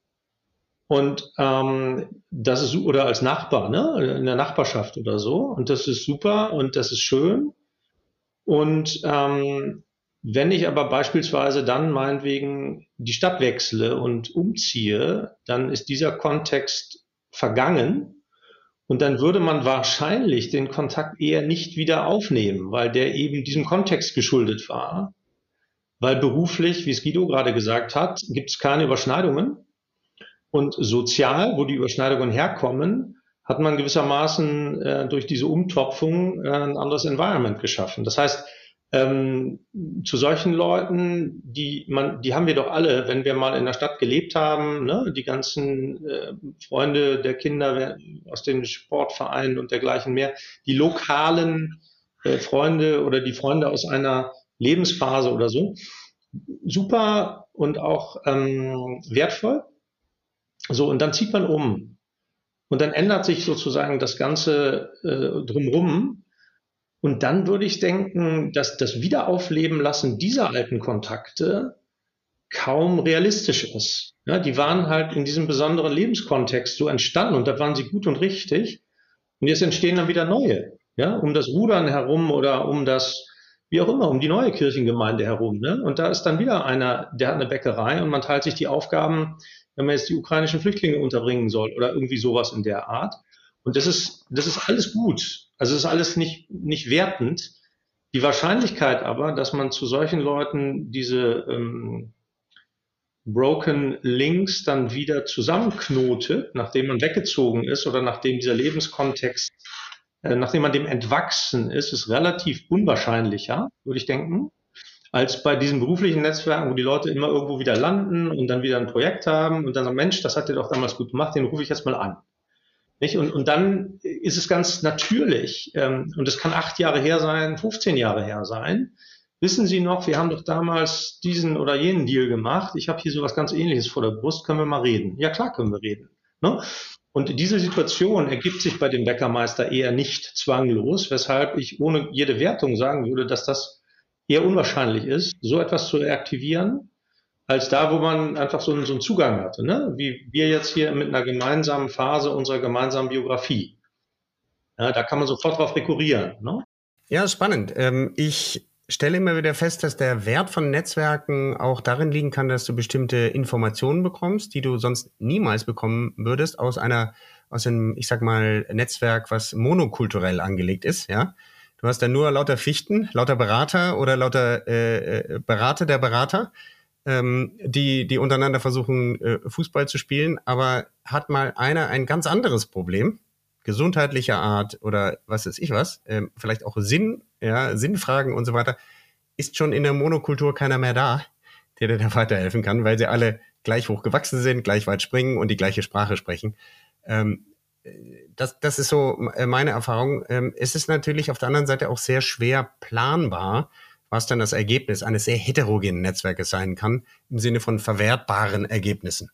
Und ähm, das ist oder als Nachbar, ne, in der Nachbarschaft oder so. Und das ist super und das ist schön. Und ähm, wenn ich aber beispielsweise dann meinetwegen die Stadt wechsle und umziehe, dann ist dieser Kontext vergangen und dann würde man wahrscheinlich den Kontakt eher nicht wieder aufnehmen, weil der eben diesem Kontext geschuldet war. Weil beruflich, wie es Guido gerade gesagt hat, gibt es keine Überschneidungen. Und sozial, wo die Überschneidungen herkommen, hat man gewissermaßen äh, durch diese Umtopfung äh, ein anderes Environment geschaffen. Das heißt, ähm, zu solchen Leuten, die man, die haben wir doch alle, wenn wir mal in der Stadt gelebt haben, ne? die ganzen äh, Freunde der Kinder aus den Sportvereinen und dergleichen mehr, die lokalen äh, Freunde oder die Freunde aus einer Lebensphase oder so, super und auch ähm, wertvoll. So, und dann zieht man um. Und dann ändert sich sozusagen das Ganze äh, drumrum und dann würde ich denken, dass das Wiederaufleben lassen dieser alten Kontakte kaum realistisch ist. Ja, die waren halt in diesem besonderen Lebenskontext so entstanden und da waren sie gut und richtig. Und jetzt entstehen dann wieder neue, ja, um das Rudern herum oder um das, wie auch immer, um die neue Kirchengemeinde herum. Ne? Und da ist dann wieder einer, der hat eine Bäckerei und man teilt sich die Aufgaben, wenn man jetzt die ukrainischen Flüchtlinge unterbringen soll oder irgendwie sowas in der Art. Und das ist, das ist alles gut. Also es ist alles nicht, nicht wertend. Die Wahrscheinlichkeit aber, dass man zu solchen Leuten diese, ähm, Broken Links dann wieder zusammenknotet, nachdem man weggezogen ist oder nachdem dieser Lebenskontext, äh, nachdem man dem entwachsen ist, ist relativ unwahrscheinlicher, würde ich denken, als bei diesen beruflichen Netzwerken, wo die Leute immer irgendwo wieder landen und dann wieder ein Projekt haben und dann sagen, Mensch, das hat ihr doch damals gut gemacht, den rufe ich jetzt mal an. Nicht? Und, und dann ist es ganz natürlich, ähm, und es kann acht Jahre her sein, 15 Jahre her sein, wissen Sie noch, wir haben doch damals diesen oder jenen Deal gemacht, ich habe hier so was ganz ähnliches vor der Brust, können wir mal reden? Ja klar können wir reden. Ne? Und diese Situation ergibt sich bei dem Bäckermeister eher nicht zwanglos, weshalb ich ohne jede Wertung sagen würde, dass das eher unwahrscheinlich ist, so etwas zu reaktivieren, als da, wo man einfach so einen, so einen Zugang hatte, ne? wie wir jetzt hier mit einer gemeinsamen Phase unserer gemeinsamen Biografie. Ja, da kann man sofort drauf rekurrieren. Ne? Ja, spannend. Ähm, ich stelle immer wieder fest, dass der Wert von Netzwerken auch darin liegen kann, dass du bestimmte Informationen bekommst, die du sonst niemals bekommen würdest aus einer, aus einem, ich sag mal, Netzwerk, was monokulturell angelegt ist, ja. Du hast dann nur lauter Fichten, lauter Berater oder lauter äh, äh Berater der Berater ähm, die, die untereinander versuchen, äh, Fußball zu spielen, aber hat mal einer ein ganz anderes Problem, gesundheitlicher Art oder was weiß ich was, ähm, vielleicht auch Sinn, ja, Sinnfragen und so weiter, ist schon in der Monokultur keiner mehr da, der dir da weiterhelfen kann, weil sie alle gleich hoch gewachsen sind, gleich weit springen und die gleiche Sprache sprechen. Ähm, das, das ist so äh, meine Erfahrung. Ähm, es ist natürlich auf der anderen Seite auch sehr schwer planbar, was dann das Ergebnis eines sehr heterogenen Netzwerkes sein kann, im Sinne von verwertbaren Ergebnissen.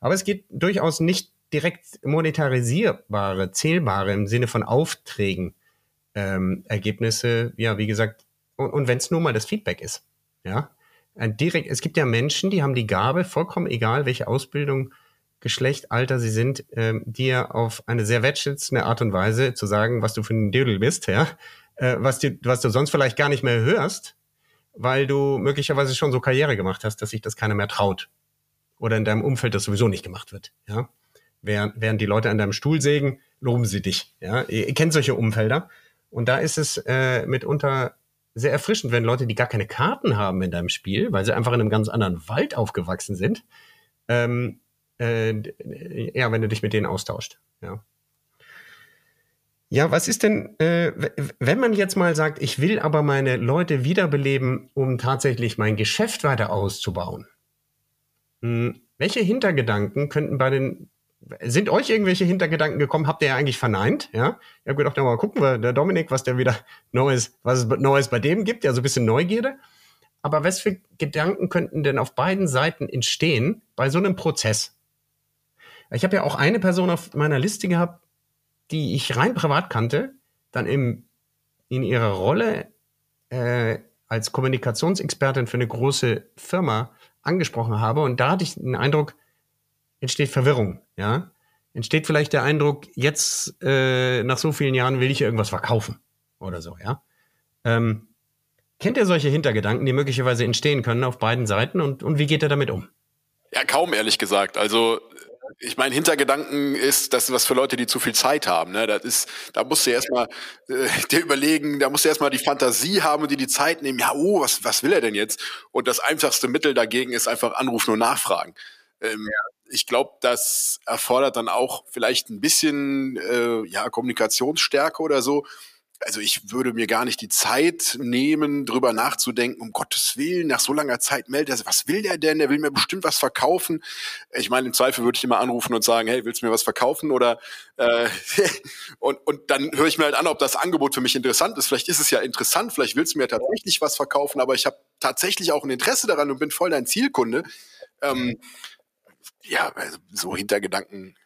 Aber es geht durchaus nicht direkt monetarisierbare, zählbare im Sinne von Aufträgen ähm, Ergebnisse, ja, wie gesagt, und, und wenn es nur mal das Feedback ist, ja. Ein direkt, es gibt ja Menschen, die haben die Gabe, vollkommen egal, welche Ausbildung, Geschlecht, Alter sie sind, ähm, dir auf eine sehr wertschätzende Art und Weise zu sagen, was du für ein Dödel bist, ja, äh, was, die, was du sonst vielleicht gar nicht mehr hörst, weil du möglicherweise schon so Karriere gemacht hast, dass sich das keiner mehr traut. Oder in deinem Umfeld das sowieso nicht gemacht wird. Ja? Während, während die Leute an deinem Stuhl sägen, loben sie dich. Ja? Ihr, ihr kennt solche Umfelder. Und da ist es äh, mitunter sehr erfrischend, wenn Leute, die gar keine Karten haben in deinem Spiel, weil sie einfach in einem ganz anderen Wald aufgewachsen sind, ähm, äh, ja, wenn du dich mit denen austauscht. Ja. Ja, was ist denn, äh, wenn man jetzt mal sagt, ich will aber meine Leute wiederbeleben, um tatsächlich mein Geschäft weiter auszubauen? Hm, welche Hintergedanken könnten bei den, sind euch irgendwelche Hintergedanken gekommen? Habt ihr ja eigentlich verneint, ja? Ich habe gedacht, na, mal gucken wir, der Dominik, was der wieder Neues, was es Neues bei dem gibt, ja, so ein bisschen Neugierde. Aber was für Gedanken könnten denn auf beiden Seiten entstehen bei so einem Prozess? Ich habe ja auch eine Person auf meiner Liste gehabt, die ich rein privat kannte, dann im, in ihrer Rolle äh, als Kommunikationsexpertin für eine große Firma angesprochen habe. Und da hatte ich den Eindruck, entsteht Verwirrung, ja. Entsteht vielleicht der Eindruck, jetzt äh, nach so vielen Jahren will ich irgendwas verkaufen oder so, ja. Ähm, kennt ihr solche Hintergedanken, die möglicherweise entstehen können auf beiden Seiten und, und wie geht er damit um? Ja, kaum ehrlich gesagt. Also ich meine, Hintergedanken ist, das ist was für Leute, die zu viel Zeit haben. Ne? Das ist, da musst du erstmal äh, dir überlegen, da musst du erstmal die Fantasie haben und dir die Zeit nehmen. Ja, oh, was, was will er denn jetzt? Und das einfachste Mittel dagegen ist einfach anrufen und nachfragen. Ähm, ja. Ich glaube, das erfordert dann auch vielleicht ein bisschen äh, ja, Kommunikationsstärke oder so also ich würde mir gar nicht die Zeit nehmen, drüber nachzudenken, um Gottes Willen, nach so langer Zeit meldet er, was will der denn? Der will mir bestimmt was verkaufen. Ich meine, im Zweifel würde ich immer anrufen und sagen, hey, willst du mir was verkaufen? Oder äh, und, und dann höre ich mir halt an, ob das Angebot für mich interessant ist. Vielleicht ist es ja interessant, vielleicht willst du mir tatsächlich was verkaufen, aber ich habe tatsächlich auch ein Interesse daran und bin voll dein Zielkunde. Ähm, ja, also so Hintergedanken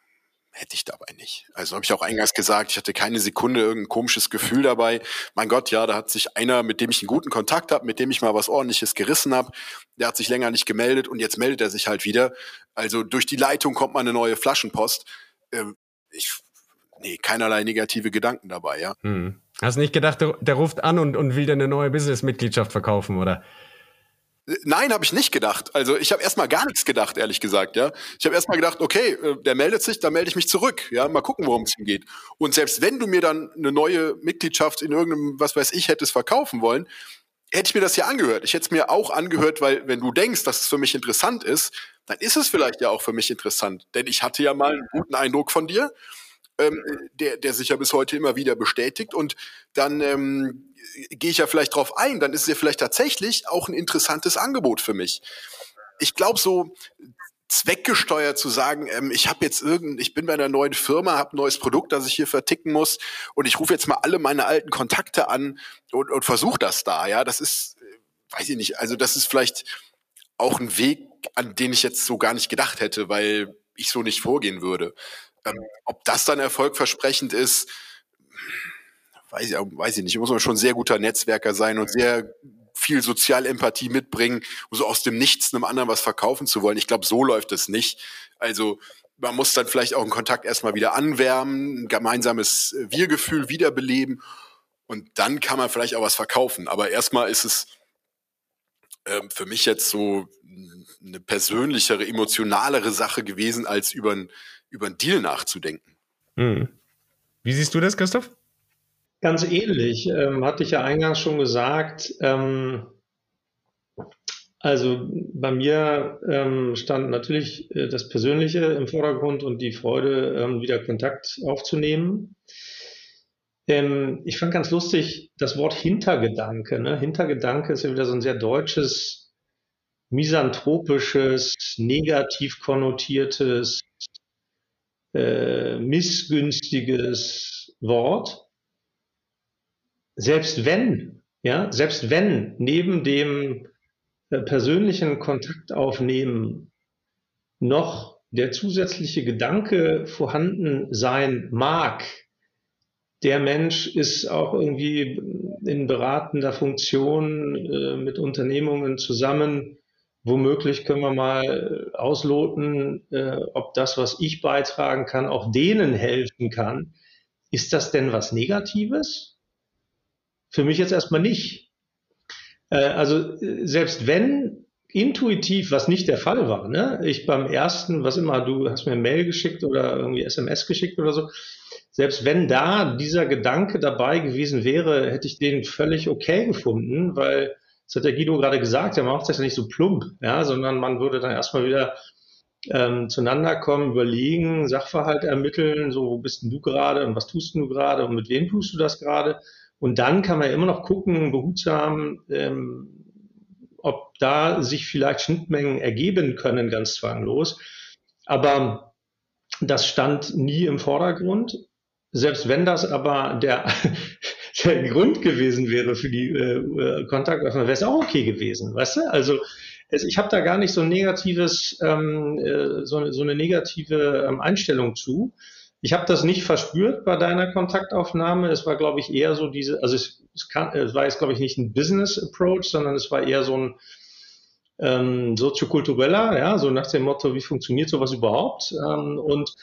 hätte ich dabei nicht. Also habe ich auch eingangs gesagt, ich hatte keine Sekunde irgendein komisches Gefühl dabei. Mein Gott, ja, da hat sich einer, mit dem ich einen guten Kontakt habe, mit dem ich mal was ordentliches gerissen habe, der hat sich länger nicht gemeldet und jetzt meldet er sich halt wieder. Also durch die Leitung kommt mal eine neue Flaschenpost. Ähm, ich, nee, keinerlei negative Gedanken dabei, ja. Hm. Hast nicht gedacht, der, ruft an und, und will dir eine neue Business-Mitgliedschaft verkaufen, oder? Nein, habe ich nicht gedacht. Also ich habe erstmal gar nichts gedacht, ehrlich gesagt. Ja, ich habe erstmal gedacht, okay, äh, der meldet sich, dann melde ich mich zurück. Ja, mal gucken, worum es ihm geht. Und selbst wenn du mir dann eine neue Mitgliedschaft in irgendeinem, was weiß ich, hättest verkaufen wollen, hätte ich mir das ja angehört. Ich hätte es mir auch angehört, weil wenn du denkst, dass es für mich interessant ist, dann ist es vielleicht ja auch für mich interessant. Denn ich hatte ja mal einen guten Eindruck von dir, ähm, der, der sich ja bis heute immer wieder bestätigt. Und dann ähm, gehe ich ja vielleicht drauf ein, dann ist es ja vielleicht tatsächlich auch ein interessantes Angebot für mich. Ich glaube, so zweckgesteuert zu sagen, ähm, ich habe jetzt irgend, ich bin bei einer neuen Firma, habe ein neues Produkt, das ich hier verticken muss und ich rufe jetzt mal alle meine alten Kontakte an und, und versuche das da. Ja, das ist, äh, weiß ich nicht, also das ist vielleicht auch ein Weg, an den ich jetzt so gar nicht gedacht hätte, weil ich so nicht vorgehen würde. Ähm, ob das dann erfolgversprechend ist, weiß ich, weiß ich nicht. Muss man schon sehr guter Netzwerker sein und sehr viel Sozialempathie mitbringen, um so aus dem Nichts einem anderen was verkaufen zu wollen. Ich glaube, so läuft es nicht. Also man muss dann vielleicht auch einen Kontakt erstmal wieder anwärmen, ein gemeinsames Wir-Gefühl wiederbeleben und dann kann man vielleicht auch was verkaufen. Aber erstmal ist es ähm, für mich jetzt so eine persönlichere, emotionalere Sache gewesen, als über ein, über einen Deal nachzudenken. Hm. Wie siehst du das, Christoph? Ganz ähnlich, ähm, hatte ich ja eingangs schon gesagt. Ähm, also bei mir ähm, stand natürlich äh, das Persönliche im Vordergrund und die Freude, ähm, wieder Kontakt aufzunehmen. Ähm, ich fand ganz lustig das Wort Hintergedanke. Ne? Hintergedanke ist ja wieder so ein sehr deutsches, misanthropisches, negativ konnotiertes, äh, missgünstiges Wort selbst wenn, ja, selbst wenn neben dem äh, persönlichen Kontakt aufnehmen noch der zusätzliche Gedanke vorhanden sein mag, der Mensch ist auch irgendwie in beratender Funktion äh, mit Unternehmungen zusammen. Womöglich können wir mal ausloten, äh, ob das, was ich beitragen kann, auch denen helfen kann. Ist das denn was Negatives? Für mich jetzt erstmal nicht. Äh, also selbst wenn intuitiv, was nicht der Fall war, ne? ich beim ersten, was immer, du hast mir Mail geschickt oder irgendwie SMS geschickt oder so, selbst wenn da dieser Gedanke dabei gewesen wäre, hätte ich den völlig okay gefunden, weil, das hat der Guido gerade gesagt, er macht das ja nicht so plump, ja, sondern man würde dann erstmal wieder ähm, zueinander kommen, überlegen, Sachverhalt ermitteln, so, wo bist denn du gerade und was tust du gerade und mit wem tust du das gerade? Und dann kann man immer noch gucken, behutsam, ähm, ob da sich vielleicht Schnittmengen ergeben können, ganz zwanglos. Aber das stand nie im Vordergrund. Selbst wenn das aber der, der Grund gewesen wäre für die äh, Kontaktaufnahme, wäre es auch okay gewesen, weißt du? Also es, ich habe da gar nicht so ein negatives, ähm, äh, so, so, eine negative ähm, Einstellung zu. Ich habe das nicht verspürt bei deiner Kontaktaufnahme. Es war, glaube ich, eher so diese, also es, es, kann, es war jetzt, glaube ich, nicht ein Business Approach, sondern es war eher so ein ähm, soziokultureller, ja, so nach dem Motto, wie funktioniert sowas überhaupt? Ähm, und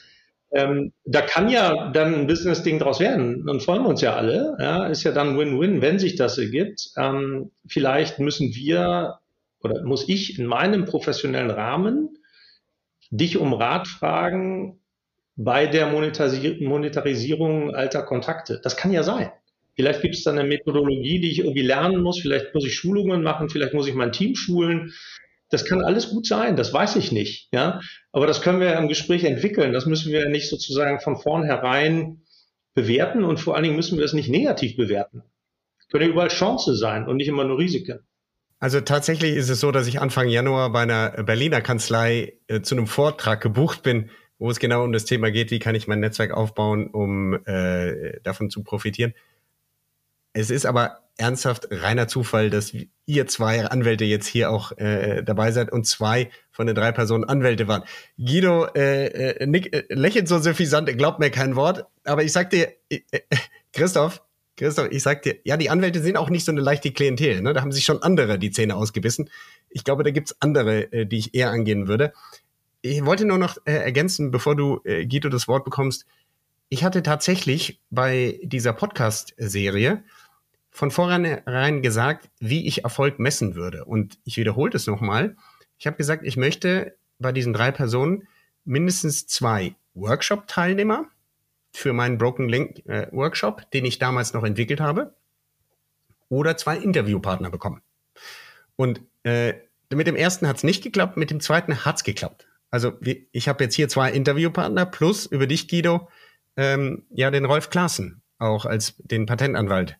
ähm, da kann ja dann ein Business-Ding draus werden. Dann freuen wir uns ja alle. Ja, ist ja dann Win-Win, wenn sich das ergibt. Ähm, vielleicht müssen wir oder muss ich in meinem professionellen Rahmen dich um Rat fragen, bei der Monetarisierung alter Kontakte. Das kann ja sein. Vielleicht gibt es dann eine Methodologie, die ich irgendwie lernen muss. Vielleicht muss ich Schulungen machen. Vielleicht muss ich mein Team schulen. Das kann alles gut sein. Das weiß ich nicht. Ja, aber das können wir im Gespräch entwickeln. Das müssen wir nicht sozusagen von vornherein bewerten und vor allen Dingen müssen wir das nicht negativ bewerten. Können ja überall Chance sein und nicht immer nur Risiken. Also tatsächlich ist es so, dass ich Anfang Januar bei einer Berliner Kanzlei äh, zu einem Vortrag gebucht bin wo es genau um das Thema geht, wie kann ich mein Netzwerk aufbauen, um äh, davon zu profitieren. Es ist aber ernsthaft reiner Zufall, dass ihr zwei Anwälte jetzt hier auch äh, dabei seid und zwei von den drei Personen Anwälte waren. Guido äh, äh, Nick, äh, lächelt so suffisant, glaubt mir kein Wort, aber ich sag dir, äh, äh, Christoph, Christoph, ich sag dir, ja, die Anwälte sind auch nicht so eine leichte Klientel, ne? Da haben sich schon andere die Zähne ausgebissen. Ich glaube, da gibt's andere, äh, die ich eher angehen würde. Ich wollte nur noch äh, ergänzen, bevor du, äh, Guido, das Wort bekommst. Ich hatte tatsächlich bei dieser Podcast-Serie von vornherein gesagt, wie ich Erfolg messen würde. Und ich wiederhole das nochmal. Ich habe gesagt, ich möchte bei diesen drei Personen mindestens zwei Workshop-Teilnehmer für meinen Broken Link äh, Workshop, den ich damals noch entwickelt habe. oder zwei Interviewpartner bekommen. Und äh, mit dem ersten hat es nicht geklappt, mit dem zweiten hat es geklappt. Also ich habe jetzt hier zwei Interviewpartner plus über dich, Guido, ähm, ja den Rolf Klaassen auch als den Patentanwalt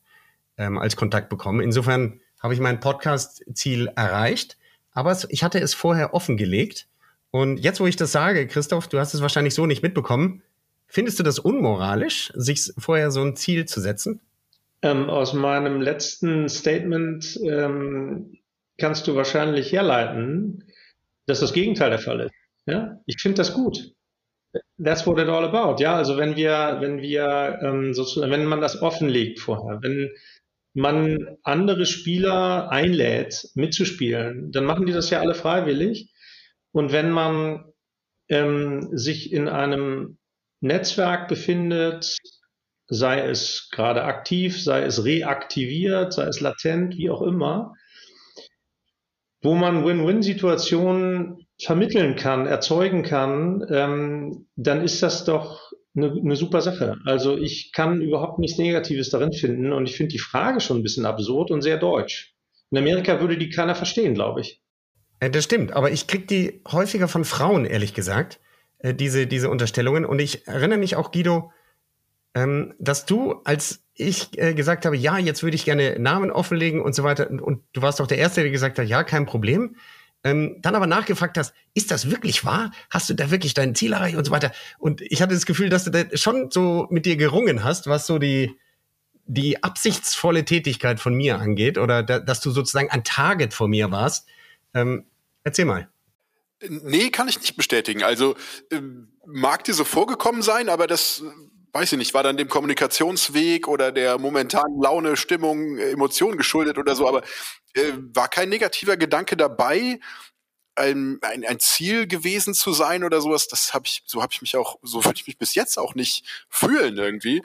ähm, als Kontakt bekommen. Insofern habe ich mein Podcast-Ziel erreicht, aber ich hatte es vorher offengelegt. Und jetzt, wo ich das sage, Christoph, du hast es wahrscheinlich so nicht mitbekommen. Findest du das unmoralisch, sich vorher so ein Ziel zu setzen? Ähm, aus meinem letzten Statement ähm, kannst du wahrscheinlich herleiten, dass das Gegenteil der Fall ist. Ja, ich finde das gut. That's what it all about. Ja, also wenn wir, wenn wir ähm, sozusagen, wenn man das offenlegt vorher, wenn man andere Spieler einlädt, mitzuspielen, dann machen die das ja alle freiwillig. Und wenn man ähm, sich in einem Netzwerk befindet, sei es gerade aktiv, sei es reaktiviert, sei es latent, wie auch immer, wo man Win-Win-Situationen vermitteln kann, erzeugen kann, ähm, dann ist das doch eine, eine super Sache. Also ich kann überhaupt nichts Negatives darin finden und ich finde die Frage schon ein bisschen absurd und sehr deutsch. In Amerika würde die keiner verstehen, glaube ich. Äh, das stimmt, aber ich kriege die häufiger von Frauen, ehrlich gesagt, äh, diese, diese Unterstellungen. Und ich erinnere mich auch, Guido, ähm, dass du, als ich äh, gesagt habe, ja, jetzt würde ich gerne Namen offenlegen und so weiter, und, und du warst doch der Erste, der gesagt hat, ja, kein Problem, ähm, dann aber nachgefragt hast, ist das wirklich wahr? Hast du da wirklich dein Ziel erreicht und so weiter? Und ich hatte das Gefühl, dass du da schon so mit dir gerungen hast, was so die, die absichtsvolle Tätigkeit von mir angeht oder da, dass du sozusagen ein Target vor mir warst. Ähm, erzähl mal. Nee, kann ich nicht bestätigen. Also äh, mag dir so vorgekommen sein, aber das weiß ich nicht, war dann dem Kommunikationsweg oder der momentanen Laune, Stimmung, Emotionen geschuldet oder so, aber äh, war kein negativer Gedanke dabei, ein, ein, ein Ziel gewesen zu sein oder sowas. Das habe ich, so habe ich mich auch, so würde ich mich bis jetzt auch nicht fühlen irgendwie.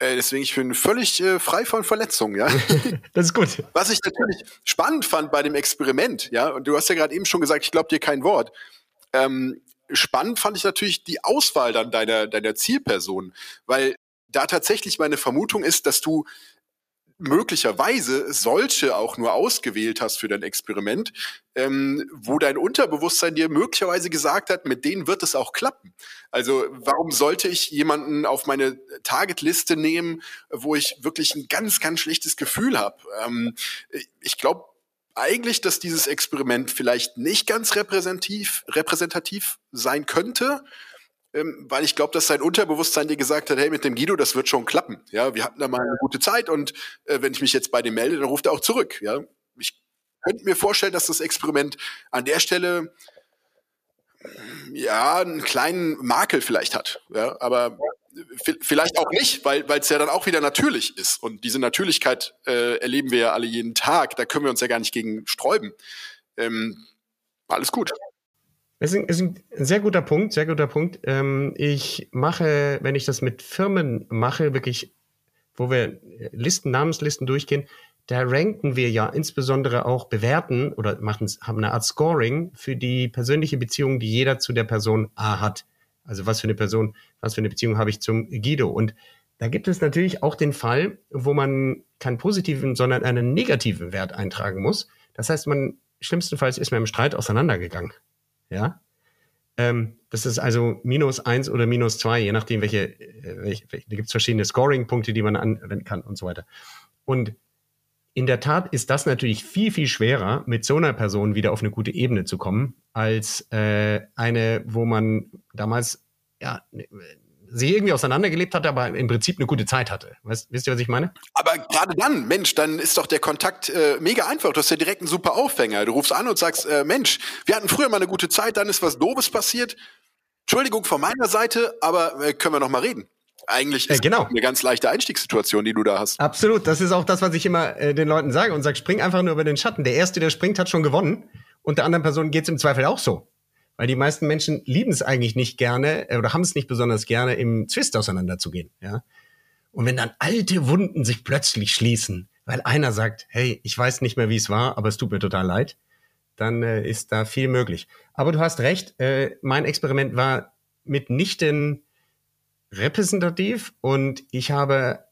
Äh, deswegen, ich bin völlig äh, frei von Verletzungen, ja. das ist gut. Was ich natürlich spannend fand bei dem Experiment, ja, und du hast ja gerade eben schon gesagt, ich glaube dir kein Wort. Ähm, spannend fand ich natürlich die Auswahl dann deiner, deiner Zielperson, weil da tatsächlich meine Vermutung ist, dass du möglicherweise solche auch nur ausgewählt hast für dein Experiment, ähm, wo dein Unterbewusstsein dir möglicherweise gesagt hat, mit denen wird es auch klappen. Also warum sollte ich jemanden auf meine Targetliste nehmen, wo ich wirklich ein ganz, ganz schlechtes Gefühl habe? Ähm, ich glaube, eigentlich, dass dieses Experiment vielleicht nicht ganz repräsentativ, repräsentativ sein könnte, ähm, weil ich glaube, dass sein Unterbewusstsein dir gesagt hat, hey, mit dem Guido, das wird schon klappen. Ja, wir hatten da mal eine gute Zeit und äh, wenn ich mich jetzt bei dem melde, dann ruft er auch zurück. Ja, ich könnte mir vorstellen, dass das Experiment an der Stelle ja einen kleinen Makel vielleicht hat. Ja, aber vielleicht auch nicht, weil es ja dann auch wieder natürlich ist. Und diese Natürlichkeit äh, erleben wir ja alle jeden Tag. Da können wir uns ja gar nicht gegen sträuben. Ähm, alles gut. Es ist, ein, sehr guter Punkt, sehr guter Punkt. Ähm, ich mache, wenn ich das mit Firmen mache, wirklich, wo wir Listen, Namenslisten durchgehen, da ranken wir ja insbesondere auch bewerten oder machen, haben eine Art Scoring für die persönliche Beziehung, die jeder zu der Person A hat. Also was für eine Person, was für eine Beziehung habe ich zum Guido? Und da gibt es natürlich auch den Fall, wo man keinen positiven, sondern einen negativen Wert eintragen muss. Das heißt, man schlimmstenfalls ist man im Streit auseinandergegangen. Ja. Ähm, das ist also minus eins oder minus zwei, je nachdem, welche, äh, welche, welche da gibt es verschiedene Scoring-Punkte, die man anwenden kann und so weiter. Und in der Tat ist das natürlich viel, viel schwerer, mit so einer Person wieder auf eine gute Ebene zu kommen, als äh, eine, wo man damals ja sie irgendwie auseinandergelebt hatte, aber im Prinzip eine gute Zeit hatte. Weißt, wisst ihr, was ich meine? Aber gerade dann, Mensch, dann ist doch der Kontakt äh, mega einfach. Du hast ja direkt einen super Aufhänger. Du rufst an und sagst, äh, Mensch, wir hatten früher mal eine gute Zeit, dann ist was Doofes passiert. Entschuldigung von meiner Seite, aber äh, können wir noch mal reden. Eigentlich ist äh, genau. eine ganz leichte Einstiegssituation, die du da hast. Absolut. Das ist auch das, was ich immer äh, den Leuten sage und sage, spring einfach nur über den Schatten. Der Erste, der springt, hat schon gewonnen. Und der anderen Person geht es im Zweifel auch so. Weil die meisten Menschen lieben es eigentlich nicht gerne äh, oder haben es nicht besonders gerne, im Zwist auseinanderzugehen. Ja? Und wenn dann alte Wunden sich plötzlich schließen, weil einer sagt, hey, ich weiß nicht mehr, wie es war, aber es tut mir total leid, dann äh, ist da viel möglich. Aber du hast recht, äh, mein Experiment war mitnichten repräsentativ und ich habe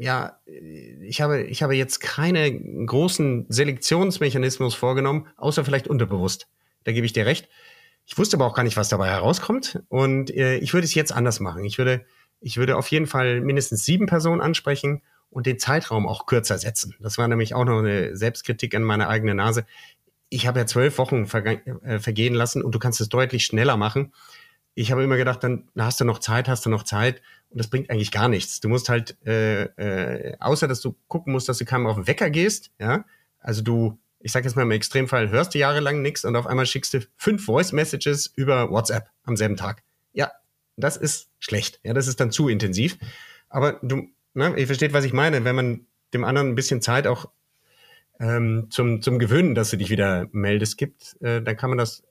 ja, ich habe, ich habe jetzt keine großen Selektionsmechanismus vorgenommen, außer vielleicht unterbewusst. Da gebe ich dir recht. Ich wusste aber auch gar nicht, was dabei herauskommt. Und äh, ich würde es jetzt anders machen. Ich würde, ich würde auf jeden Fall mindestens sieben Personen ansprechen und den Zeitraum auch kürzer setzen. Das war nämlich auch noch eine Selbstkritik an meine eigene Nase. Ich habe ja zwölf Wochen äh, vergehen lassen und du kannst es deutlich schneller machen. Ich habe immer gedacht, dann hast du noch Zeit, hast du noch Zeit. Und das bringt eigentlich gar nichts. Du musst halt, äh, äh, außer dass du gucken musst, dass du keinem auf den Wecker gehst, ja, also du, ich sage jetzt mal im Extremfall, hörst du jahrelang nichts und auf einmal schickst du fünf Voice-Messages über WhatsApp am selben Tag. Ja, das ist schlecht. Ja, das ist dann zu intensiv. Aber du, ne, ihr versteht, was ich meine. Wenn man dem anderen ein bisschen Zeit auch ähm, zum, zum Gewöhnen, dass du dich wieder meldest, gibt, äh, dann kann man das,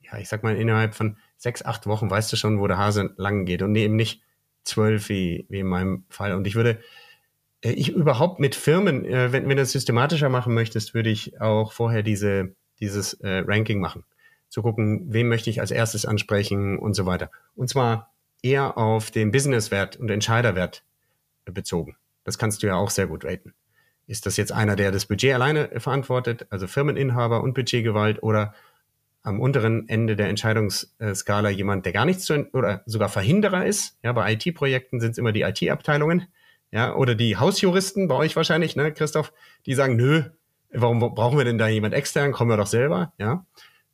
ja, ich sag mal, innerhalb von sechs, acht Wochen weißt du schon, wo der Hase lang geht und eben nicht zwölf wie, wie in meinem Fall. Und ich würde, äh, ich überhaupt mit Firmen, äh, wenn, wenn du das systematischer machen möchtest, würde ich auch vorher diese, dieses äh, Ranking machen. Zu gucken, wen möchte ich als erstes ansprechen und so weiter. Und zwar eher auf den Businesswert und Entscheiderwert bezogen. Das kannst du ja auch sehr gut raten. Ist das jetzt einer, der das Budget alleine verantwortet, also Firmeninhaber und Budgetgewalt, oder am unteren Ende der Entscheidungsskala jemand, der gar nichts zu, oder sogar Verhinderer ist. Ja, bei IT-Projekten sind es immer die IT-Abteilungen, ja, oder die Hausjuristen bei euch wahrscheinlich, ne, Christoph, die sagen, nö, warum brauchen wir denn da jemand extern? Kommen wir doch selber, ja.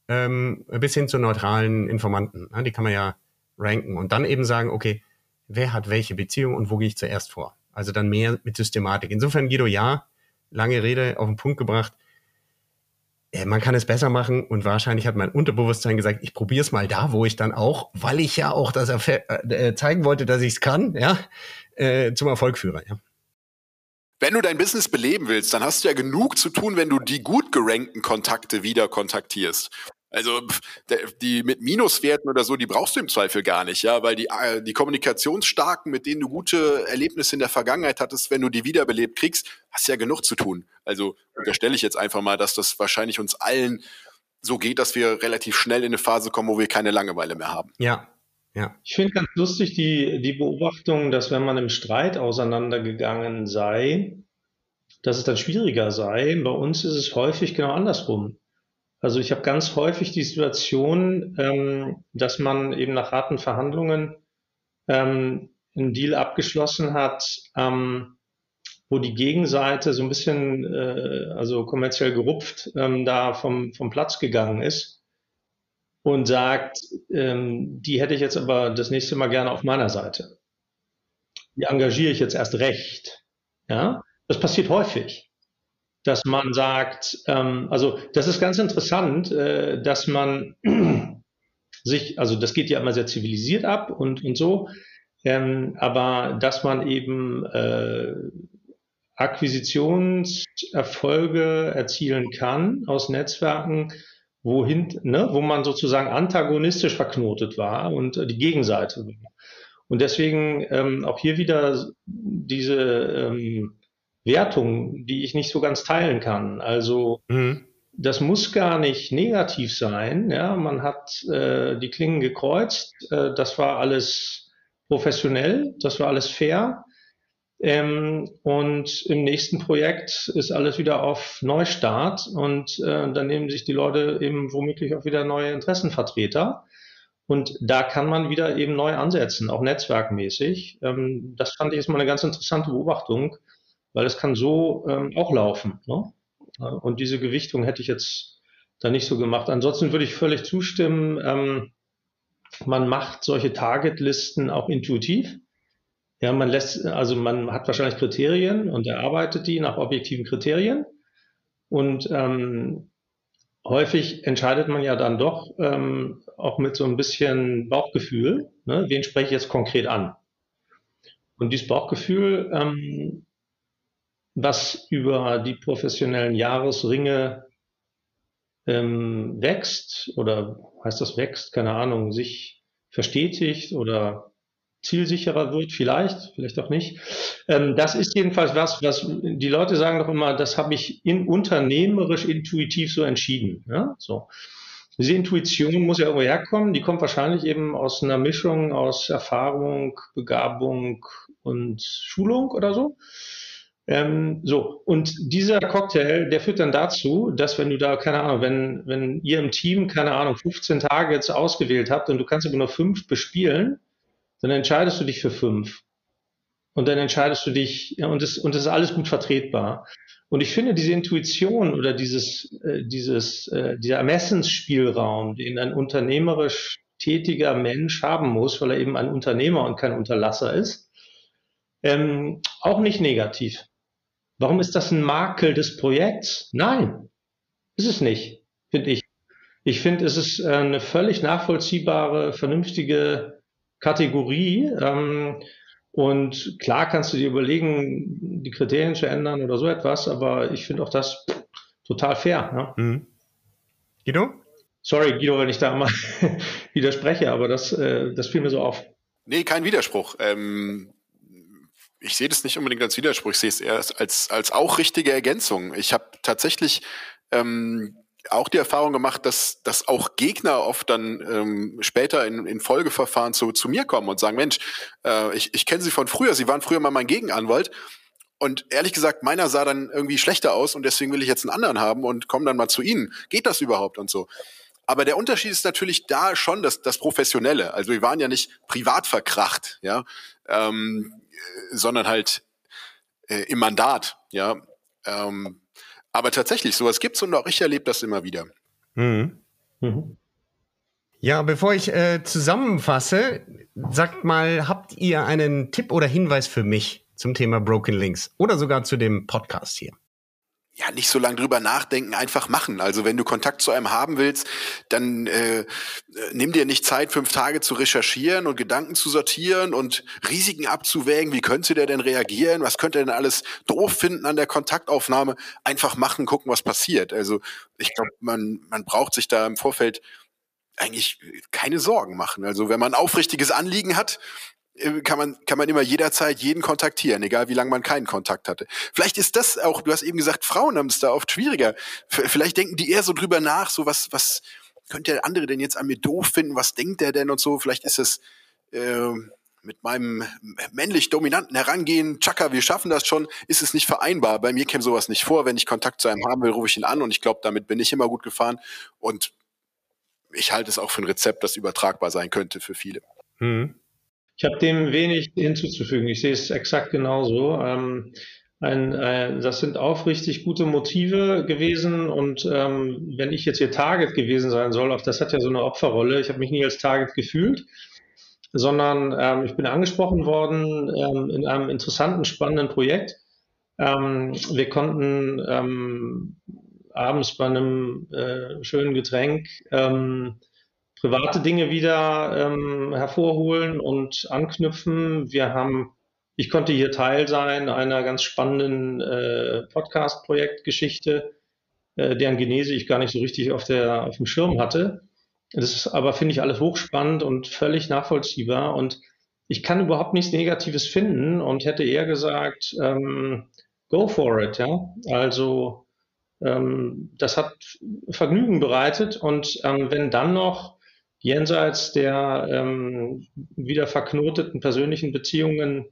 Ähm, bis hin zu neutralen Informanten, ne, die kann man ja ranken und dann eben sagen, okay, wer hat welche Beziehung und wo gehe ich zuerst vor? Also dann mehr mit Systematik. Insofern, Guido, ja, lange Rede auf den Punkt gebracht man kann es besser machen und wahrscheinlich hat mein Unterbewusstsein gesagt, ich probiere es mal da, wo ich dann auch, weil ich ja auch das äh, zeigen wollte, dass ich es kann, ja, äh, zum Erfolg führe. Ja. Wenn du dein Business beleben willst, dann hast du ja genug zu tun, wenn du die gut gerankten Kontakte wieder kontaktierst. Also die mit Minuswerten oder so, die brauchst du im Zweifel gar nicht, ja, weil die, äh, die Kommunikationsstarken, mit denen du gute Erlebnisse in der Vergangenheit hattest, wenn du die wiederbelebt kriegst, hast ja genug zu tun. Also unterstelle ich jetzt einfach mal, dass das wahrscheinlich uns allen so geht, dass wir relativ schnell in eine Phase kommen, wo wir keine Langeweile mehr haben. Ja, ja. Ich finde ganz lustig die, die Beobachtung, dass wenn man im Streit auseinandergegangen sei, dass es dann schwieriger sei. Bei uns ist es häufig genau andersrum. Also ich habe ganz häufig die Situation, ähm, dass man eben nach harten Verhandlungen ähm, einen Deal abgeschlossen hat, ähm, wo die Gegenseite so ein bisschen, äh, also kommerziell gerupft, ähm, da vom, vom Platz gegangen ist und sagt, ähm, die hätte ich jetzt aber das nächste Mal gerne auf meiner Seite. Die engagiere ich jetzt erst recht. Ja, das passiert häufig dass man sagt, ähm, also das ist ganz interessant, äh, dass man sich, also das geht ja immer sehr zivilisiert ab und, und so, ähm, aber dass man eben äh, Akquisitionserfolge erzielen kann aus Netzwerken, wohin, ne, wo man sozusagen antagonistisch verknotet war und die Gegenseite. Und deswegen ähm, auch hier wieder diese ähm, Wertung, die ich nicht so ganz teilen kann. Also mhm. das muss gar nicht negativ sein. Ja, man hat äh, die Klingen gekreuzt. Äh, das war alles professionell, das war alles fair. Ähm, und im nächsten Projekt ist alles wieder auf Neustart und äh, dann nehmen sich die Leute eben womöglich auch wieder neue Interessenvertreter. Und da kann man wieder eben neu ansetzen, auch netzwerkmäßig. Ähm, das fand ich jetzt mal eine ganz interessante Beobachtung weil es kann so ähm, auch laufen. Ne? Und diese Gewichtung hätte ich jetzt da nicht so gemacht. Ansonsten würde ich völlig zustimmen. Ähm, man macht solche Targetlisten auch intuitiv. Ja, man lässt, also man hat wahrscheinlich Kriterien und erarbeitet die nach objektiven Kriterien. Und ähm, häufig entscheidet man ja dann doch ähm, auch mit so ein bisschen Bauchgefühl, ne? wen spreche ich jetzt konkret an. Und dieses Bauchgefühl ähm, was über die professionellen Jahresringe ähm, wächst oder heißt das wächst, keine Ahnung, sich verstetigt oder zielsicherer wird, vielleicht, vielleicht auch nicht. Ähm, das ist jedenfalls was, was die Leute sagen doch immer, das habe ich in, unternehmerisch intuitiv so entschieden. Ja? So. Diese Intuition muss ja irgendwo herkommen, die kommt wahrscheinlich eben aus einer Mischung aus Erfahrung, Begabung und Schulung oder so. Ähm, so, und dieser Cocktail, der führt dann dazu, dass wenn du da, keine Ahnung, wenn, wenn ihr im Team, keine Ahnung, 15 Tage jetzt ausgewählt habt und du kannst aber nur fünf bespielen, dann entscheidest du dich für fünf. Und dann entscheidest du dich, ja, und das, und das ist alles gut vertretbar. Und ich finde diese Intuition oder dieses, äh, dieses, äh, dieser Ermessensspielraum, den ein unternehmerisch tätiger Mensch haben muss, weil er eben ein Unternehmer und kein Unterlasser ist, ähm, auch nicht negativ. Warum ist das ein Makel des Projekts? Nein, ist es nicht, finde ich. Ich finde, es ist äh, eine völlig nachvollziehbare, vernünftige Kategorie. Ähm, und klar kannst du dir überlegen, die Kriterien zu ändern oder so etwas, aber ich finde auch das total fair. Ja? Mhm. Guido? Sorry, Guido, wenn ich da mal widerspreche, aber das, äh, das fiel mir so auf. Nee, kein Widerspruch. Ähm, ich sehe das nicht unbedingt als Widerspruch, ich sehe es eher als, als auch richtige Ergänzung. Ich habe tatsächlich ähm, auch die Erfahrung gemacht, dass, dass auch Gegner oft dann ähm, später in, in Folgeverfahren zu, zu mir kommen und sagen, Mensch, äh, ich, ich kenne Sie von früher, Sie waren früher mal mein Gegenanwalt. Und ehrlich gesagt, meiner sah dann irgendwie schlechter aus und deswegen will ich jetzt einen anderen haben und komme dann mal zu Ihnen. Geht das überhaupt und so? Aber der Unterschied ist natürlich da schon das, das Professionelle. Also wir waren ja nicht privat verkracht, ja, ähm, sondern halt äh, im Mandat, ja. Ähm, aber tatsächlich, sowas gibt's und auch ich erlebe das immer wieder. Mhm. Mhm. Ja, bevor ich äh, zusammenfasse, sagt mal, habt ihr einen Tipp oder Hinweis für mich zum Thema Broken Links oder sogar zu dem Podcast hier? Ja, nicht so lange drüber nachdenken, einfach machen. Also wenn du Kontakt zu einem haben willst, dann äh, nimm dir nicht Zeit, fünf Tage zu recherchieren und Gedanken zu sortieren und Risiken abzuwägen. Wie könnte der denn reagieren? Was könnte er denn alles doof finden an der Kontaktaufnahme? Einfach machen, gucken, was passiert. Also ich glaube, man, man braucht sich da im Vorfeld eigentlich keine Sorgen machen. Also wenn man ein aufrichtiges Anliegen hat, äh, kann man, kann man immer jederzeit jeden kontaktieren, egal wie lange man keinen Kontakt hatte. Vielleicht ist das auch, du hast eben gesagt, Frauen haben es da oft schwieriger. Vielleicht denken die eher so drüber nach, so was, was könnte der andere denn jetzt an mir doof finden, was denkt der denn und so. Vielleicht ist es äh, mit meinem männlich dominanten Herangehen, Chaka, wir schaffen das schon, ist es nicht vereinbar. Bei mir käme sowas nicht vor. Wenn ich Kontakt zu einem haben will, rufe ich ihn an und ich glaube, damit bin ich immer gut gefahren. Und ich halte es auch für ein Rezept, das übertragbar sein könnte für viele. Hm. Ich habe dem wenig hinzuzufügen. Ich sehe es exakt genauso. Ähm, ein, ein, das sind aufrichtig gute Motive gewesen und ähm, wenn ich jetzt hier Target gewesen sein soll, auch das hat ja so eine Opferrolle. Ich habe mich nie als Target gefühlt, sondern ähm, ich bin angesprochen worden ähm, in einem interessanten, spannenden Projekt. Ähm, wir konnten ähm, abends bei einem äh, schönen Getränk ähm, private Dinge wieder ähm, hervorholen und anknüpfen. Wir haben, ich konnte hier Teil sein einer ganz spannenden äh, Podcast-Projektgeschichte, äh, deren Genese ich gar nicht so richtig auf, der, auf dem Schirm hatte. Das ist aber, finde ich, alles hochspannend und völlig nachvollziehbar. Und ich kann überhaupt nichts Negatives finden und hätte eher gesagt, ähm, go for it, ja. Also ähm, das hat Vergnügen bereitet und ähm, wenn dann noch jenseits der ähm, wieder verknoteten persönlichen Beziehungen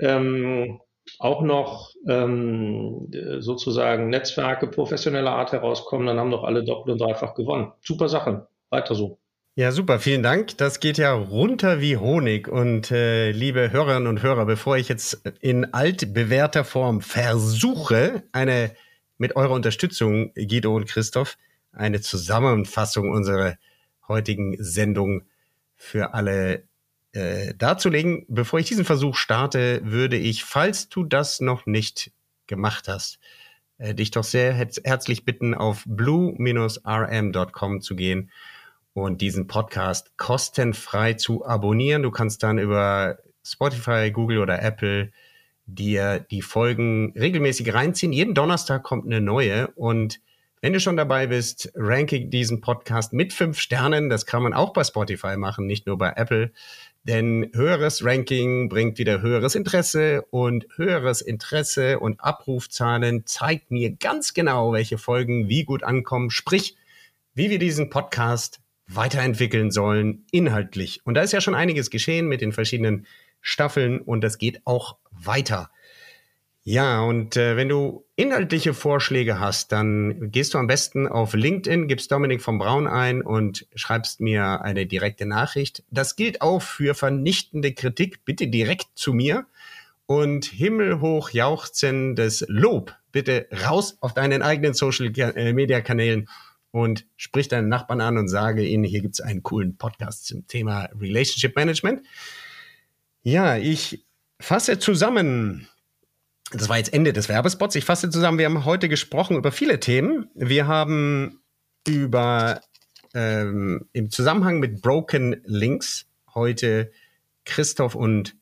ähm, auch noch ähm, sozusagen Netzwerke professioneller Art herauskommen, dann haben doch alle doppelt und dreifach gewonnen. Super Sache. Weiter so. Ja, super, vielen Dank. Das geht ja runter wie Honig. Und äh, liebe Hörerinnen und Hörer, bevor ich jetzt in altbewährter Form versuche, eine mit eurer Unterstützung, Guido und Christoph, eine Zusammenfassung unserer heutigen Sendung für alle äh, darzulegen. Bevor ich diesen Versuch starte, würde ich, falls du das noch nicht gemacht hast, äh, dich doch sehr herzlich bitten, auf blue-rm.com zu gehen und diesen Podcast kostenfrei zu abonnieren. Du kannst dann über Spotify, Google oder Apple dir die Folgen regelmäßig reinziehen. Jeden Donnerstag kommt eine neue und wenn du schon dabei bist, ranke diesen Podcast mit fünf Sternen. Das kann man auch bei Spotify machen, nicht nur bei Apple. Denn höheres Ranking bringt wieder höheres Interesse und höheres Interesse und Abrufzahlen zeigt mir ganz genau, welche Folgen wie gut ankommen. Sprich, wie wir diesen Podcast weiterentwickeln sollen, inhaltlich. Und da ist ja schon einiges geschehen mit den verschiedenen Staffeln und das geht auch weiter. Ja, und äh, wenn du inhaltliche Vorschläge hast, dann gehst du am besten auf LinkedIn, gibst Dominik von Braun ein und schreibst mir eine direkte Nachricht. Das gilt auch für vernichtende Kritik. Bitte direkt zu mir und himmelhoch jauchzendes Lob. Bitte raus auf deinen eigenen Social äh, Media Kanälen und sprich deinen Nachbarn an und sage ihnen, hier gibt's einen coolen Podcast zum Thema Relationship Management. Ja, ich fasse zusammen das war jetzt Ende des Werbespots. Ich fasse zusammen, wir haben heute gesprochen über viele Themen. Wir haben über ähm, im Zusammenhang mit Broken Links heute Christoph und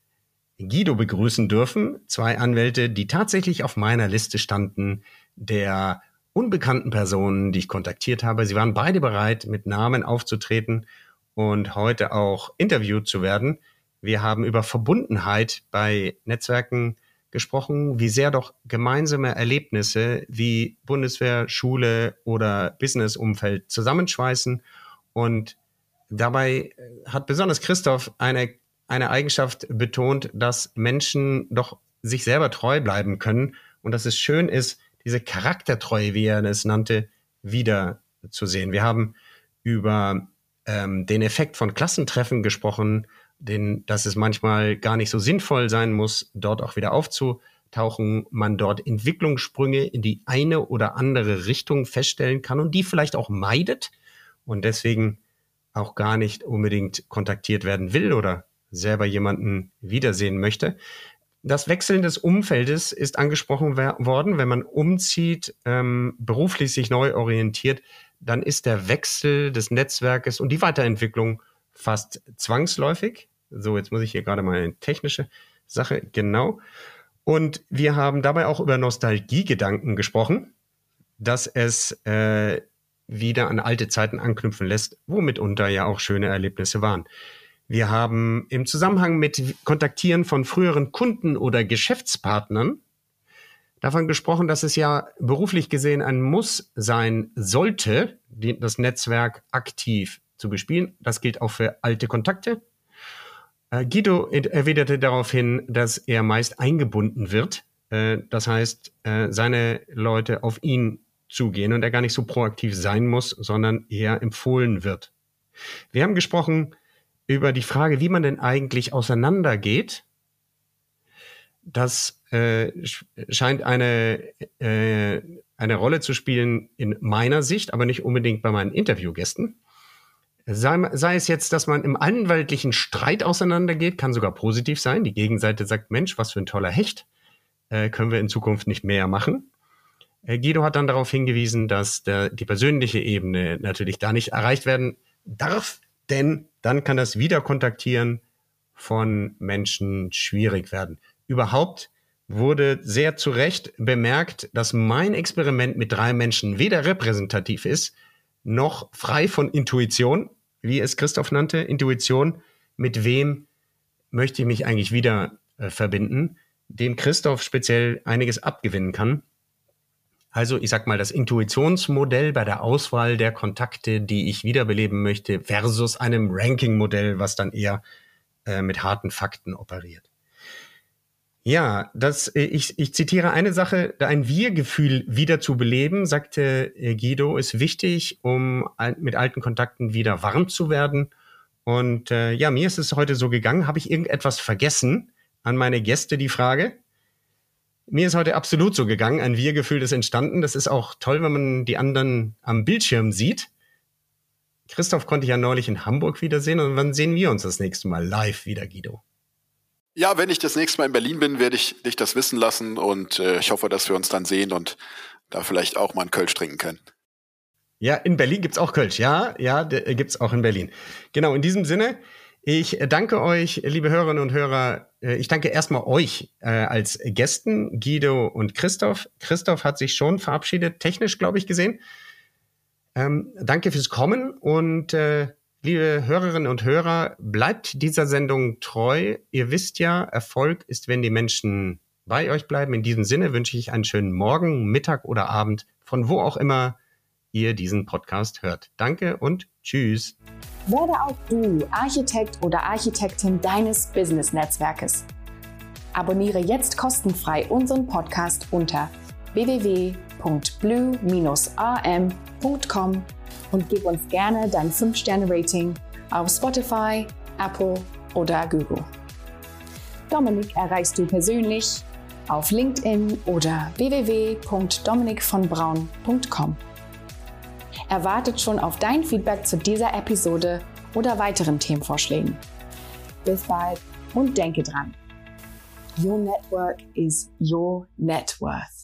Guido begrüßen dürfen. Zwei Anwälte, die tatsächlich auf meiner Liste standen, der unbekannten Personen, die ich kontaktiert habe. Sie waren beide bereit, mit Namen aufzutreten und heute auch interviewt zu werden. Wir haben über Verbundenheit bei Netzwerken gesprochen, wie sehr doch gemeinsame Erlebnisse wie Bundeswehr, Schule oder Businessumfeld zusammenschweißen. Und dabei hat besonders Christoph eine, eine Eigenschaft betont, dass Menschen doch sich selber treu bleiben können und dass es schön ist, diese Charaktertreue, wie er es nannte, wiederzusehen. Wir haben über ähm, den Effekt von Klassentreffen gesprochen, den, dass es manchmal gar nicht so sinnvoll sein muss, dort auch wieder aufzutauchen, man dort Entwicklungssprünge in die eine oder andere Richtung feststellen kann und die vielleicht auch meidet und deswegen auch gar nicht unbedingt kontaktiert werden will oder selber jemanden wiedersehen möchte. Das Wechseln des Umfeldes ist angesprochen worden. Wenn man umzieht, ähm, beruflich sich neu orientiert, dann ist der Wechsel des Netzwerkes und die Weiterentwicklung fast zwangsläufig. So, jetzt muss ich hier gerade mal eine technische Sache, genau. Und wir haben dabei auch über Nostalgiegedanken gesprochen, dass es äh, wieder an alte Zeiten anknüpfen lässt, womit unter ja auch schöne Erlebnisse waren. Wir haben im Zusammenhang mit Kontaktieren von früheren Kunden oder Geschäftspartnern davon gesprochen, dass es ja beruflich gesehen ein Muss sein sollte, das Netzwerk aktiv zu bespielen. Das gilt auch für alte Kontakte, Guido erwiderte daraufhin, dass er meist eingebunden wird. Äh, das heißt, äh, seine Leute auf ihn zugehen und er gar nicht so proaktiv sein muss, sondern eher empfohlen wird. Wir haben gesprochen über die Frage, wie man denn eigentlich auseinandergeht. Das äh, scheint eine, äh, eine Rolle zu spielen in meiner Sicht, aber nicht unbedingt bei meinen Interviewgästen. Sei, sei, es jetzt, dass man im anwaltlichen Streit auseinandergeht, kann sogar positiv sein. Die Gegenseite sagt, Mensch, was für ein toller Hecht, äh, können wir in Zukunft nicht mehr machen. Äh, Guido hat dann darauf hingewiesen, dass der, die persönliche Ebene natürlich da nicht erreicht werden darf, denn dann kann das Wiederkontaktieren von Menschen schwierig werden. Überhaupt wurde sehr zu Recht bemerkt, dass mein Experiment mit drei Menschen weder repräsentativ ist, noch frei von Intuition, wie es Christoph nannte, Intuition, mit wem möchte ich mich eigentlich wieder äh, verbinden, dem Christoph speziell einiges abgewinnen kann. Also ich sag mal, das Intuitionsmodell bei der Auswahl der Kontakte, die ich wiederbeleben möchte, versus einem Ranking-Modell, was dann eher äh, mit harten Fakten operiert. Ja, das, äh, ich, ich zitiere eine Sache, ein Wir-Gefühl wieder zu beleben, sagte äh, Guido, ist wichtig, um mit alten Kontakten wieder warm zu werden. Und äh, ja, mir ist es heute so gegangen. Habe ich irgendetwas vergessen? An meine Gäste die Frage. Mir ist heute absolut so gegangen. Ein Wir-Gefühl ist entstanden. Das ist auch toll, wenn man die anderen am Bildschirm sieht. Christoph konnte ich ja neulich in Hamburg wiedersehen. Und wann sehen wir uns das nächste Mal live wieder, Guido? Ja, wenn ich das nächste Mal in Berlin bin, werde ich dich das wissen lassen und äh, ich hoffe, dass wir uns dann sehen und da vielleicht auch mal einen Kölsch trinken können. Ja, in Berlin gibt's auch Kölsch. Ja, ja, äh, gibt's auch in Berlin. Genau, in diesem Sinne, ich danke euch, liebe Hörerinnen und Hörer. Äh, ich danke erstmal euch äh, als Gästen, Guido und Christoph. Christoph hat sich schon verabschiedet, technisch, glaube ich, gesehen. Ähm, danke fürs Kommen und äh, Liebe Hörerinnen und Hörer, bleibt dieser Sendung treu. Ihr wisst ja, Erfolg ist, wenn die Menschen bei euch bleiben. In diesem Sinne wünsche ich einen schönen Morgen, Mittag oder Abend, von wo auch immer ihr diesen Podcast hört. Danke und tschüss. Werde auch du Architekt oder Architektin deines Business-Netzwerkes. Abonniere jetzt kostenfrei unseren Podcast unter www.blue-am.com und gib uns gerne dein 5-Sterne-Rating auf Spotify, Apple oder Google. Dominik erreichst du persönlich auf LinkedIn oder www.dominikvonbraun.com. Er wartet schon auf dein Feedback zu dieser Episode oder weiteren Themenvorschlägen. Bis bald und denke dran. Your network is your net worth.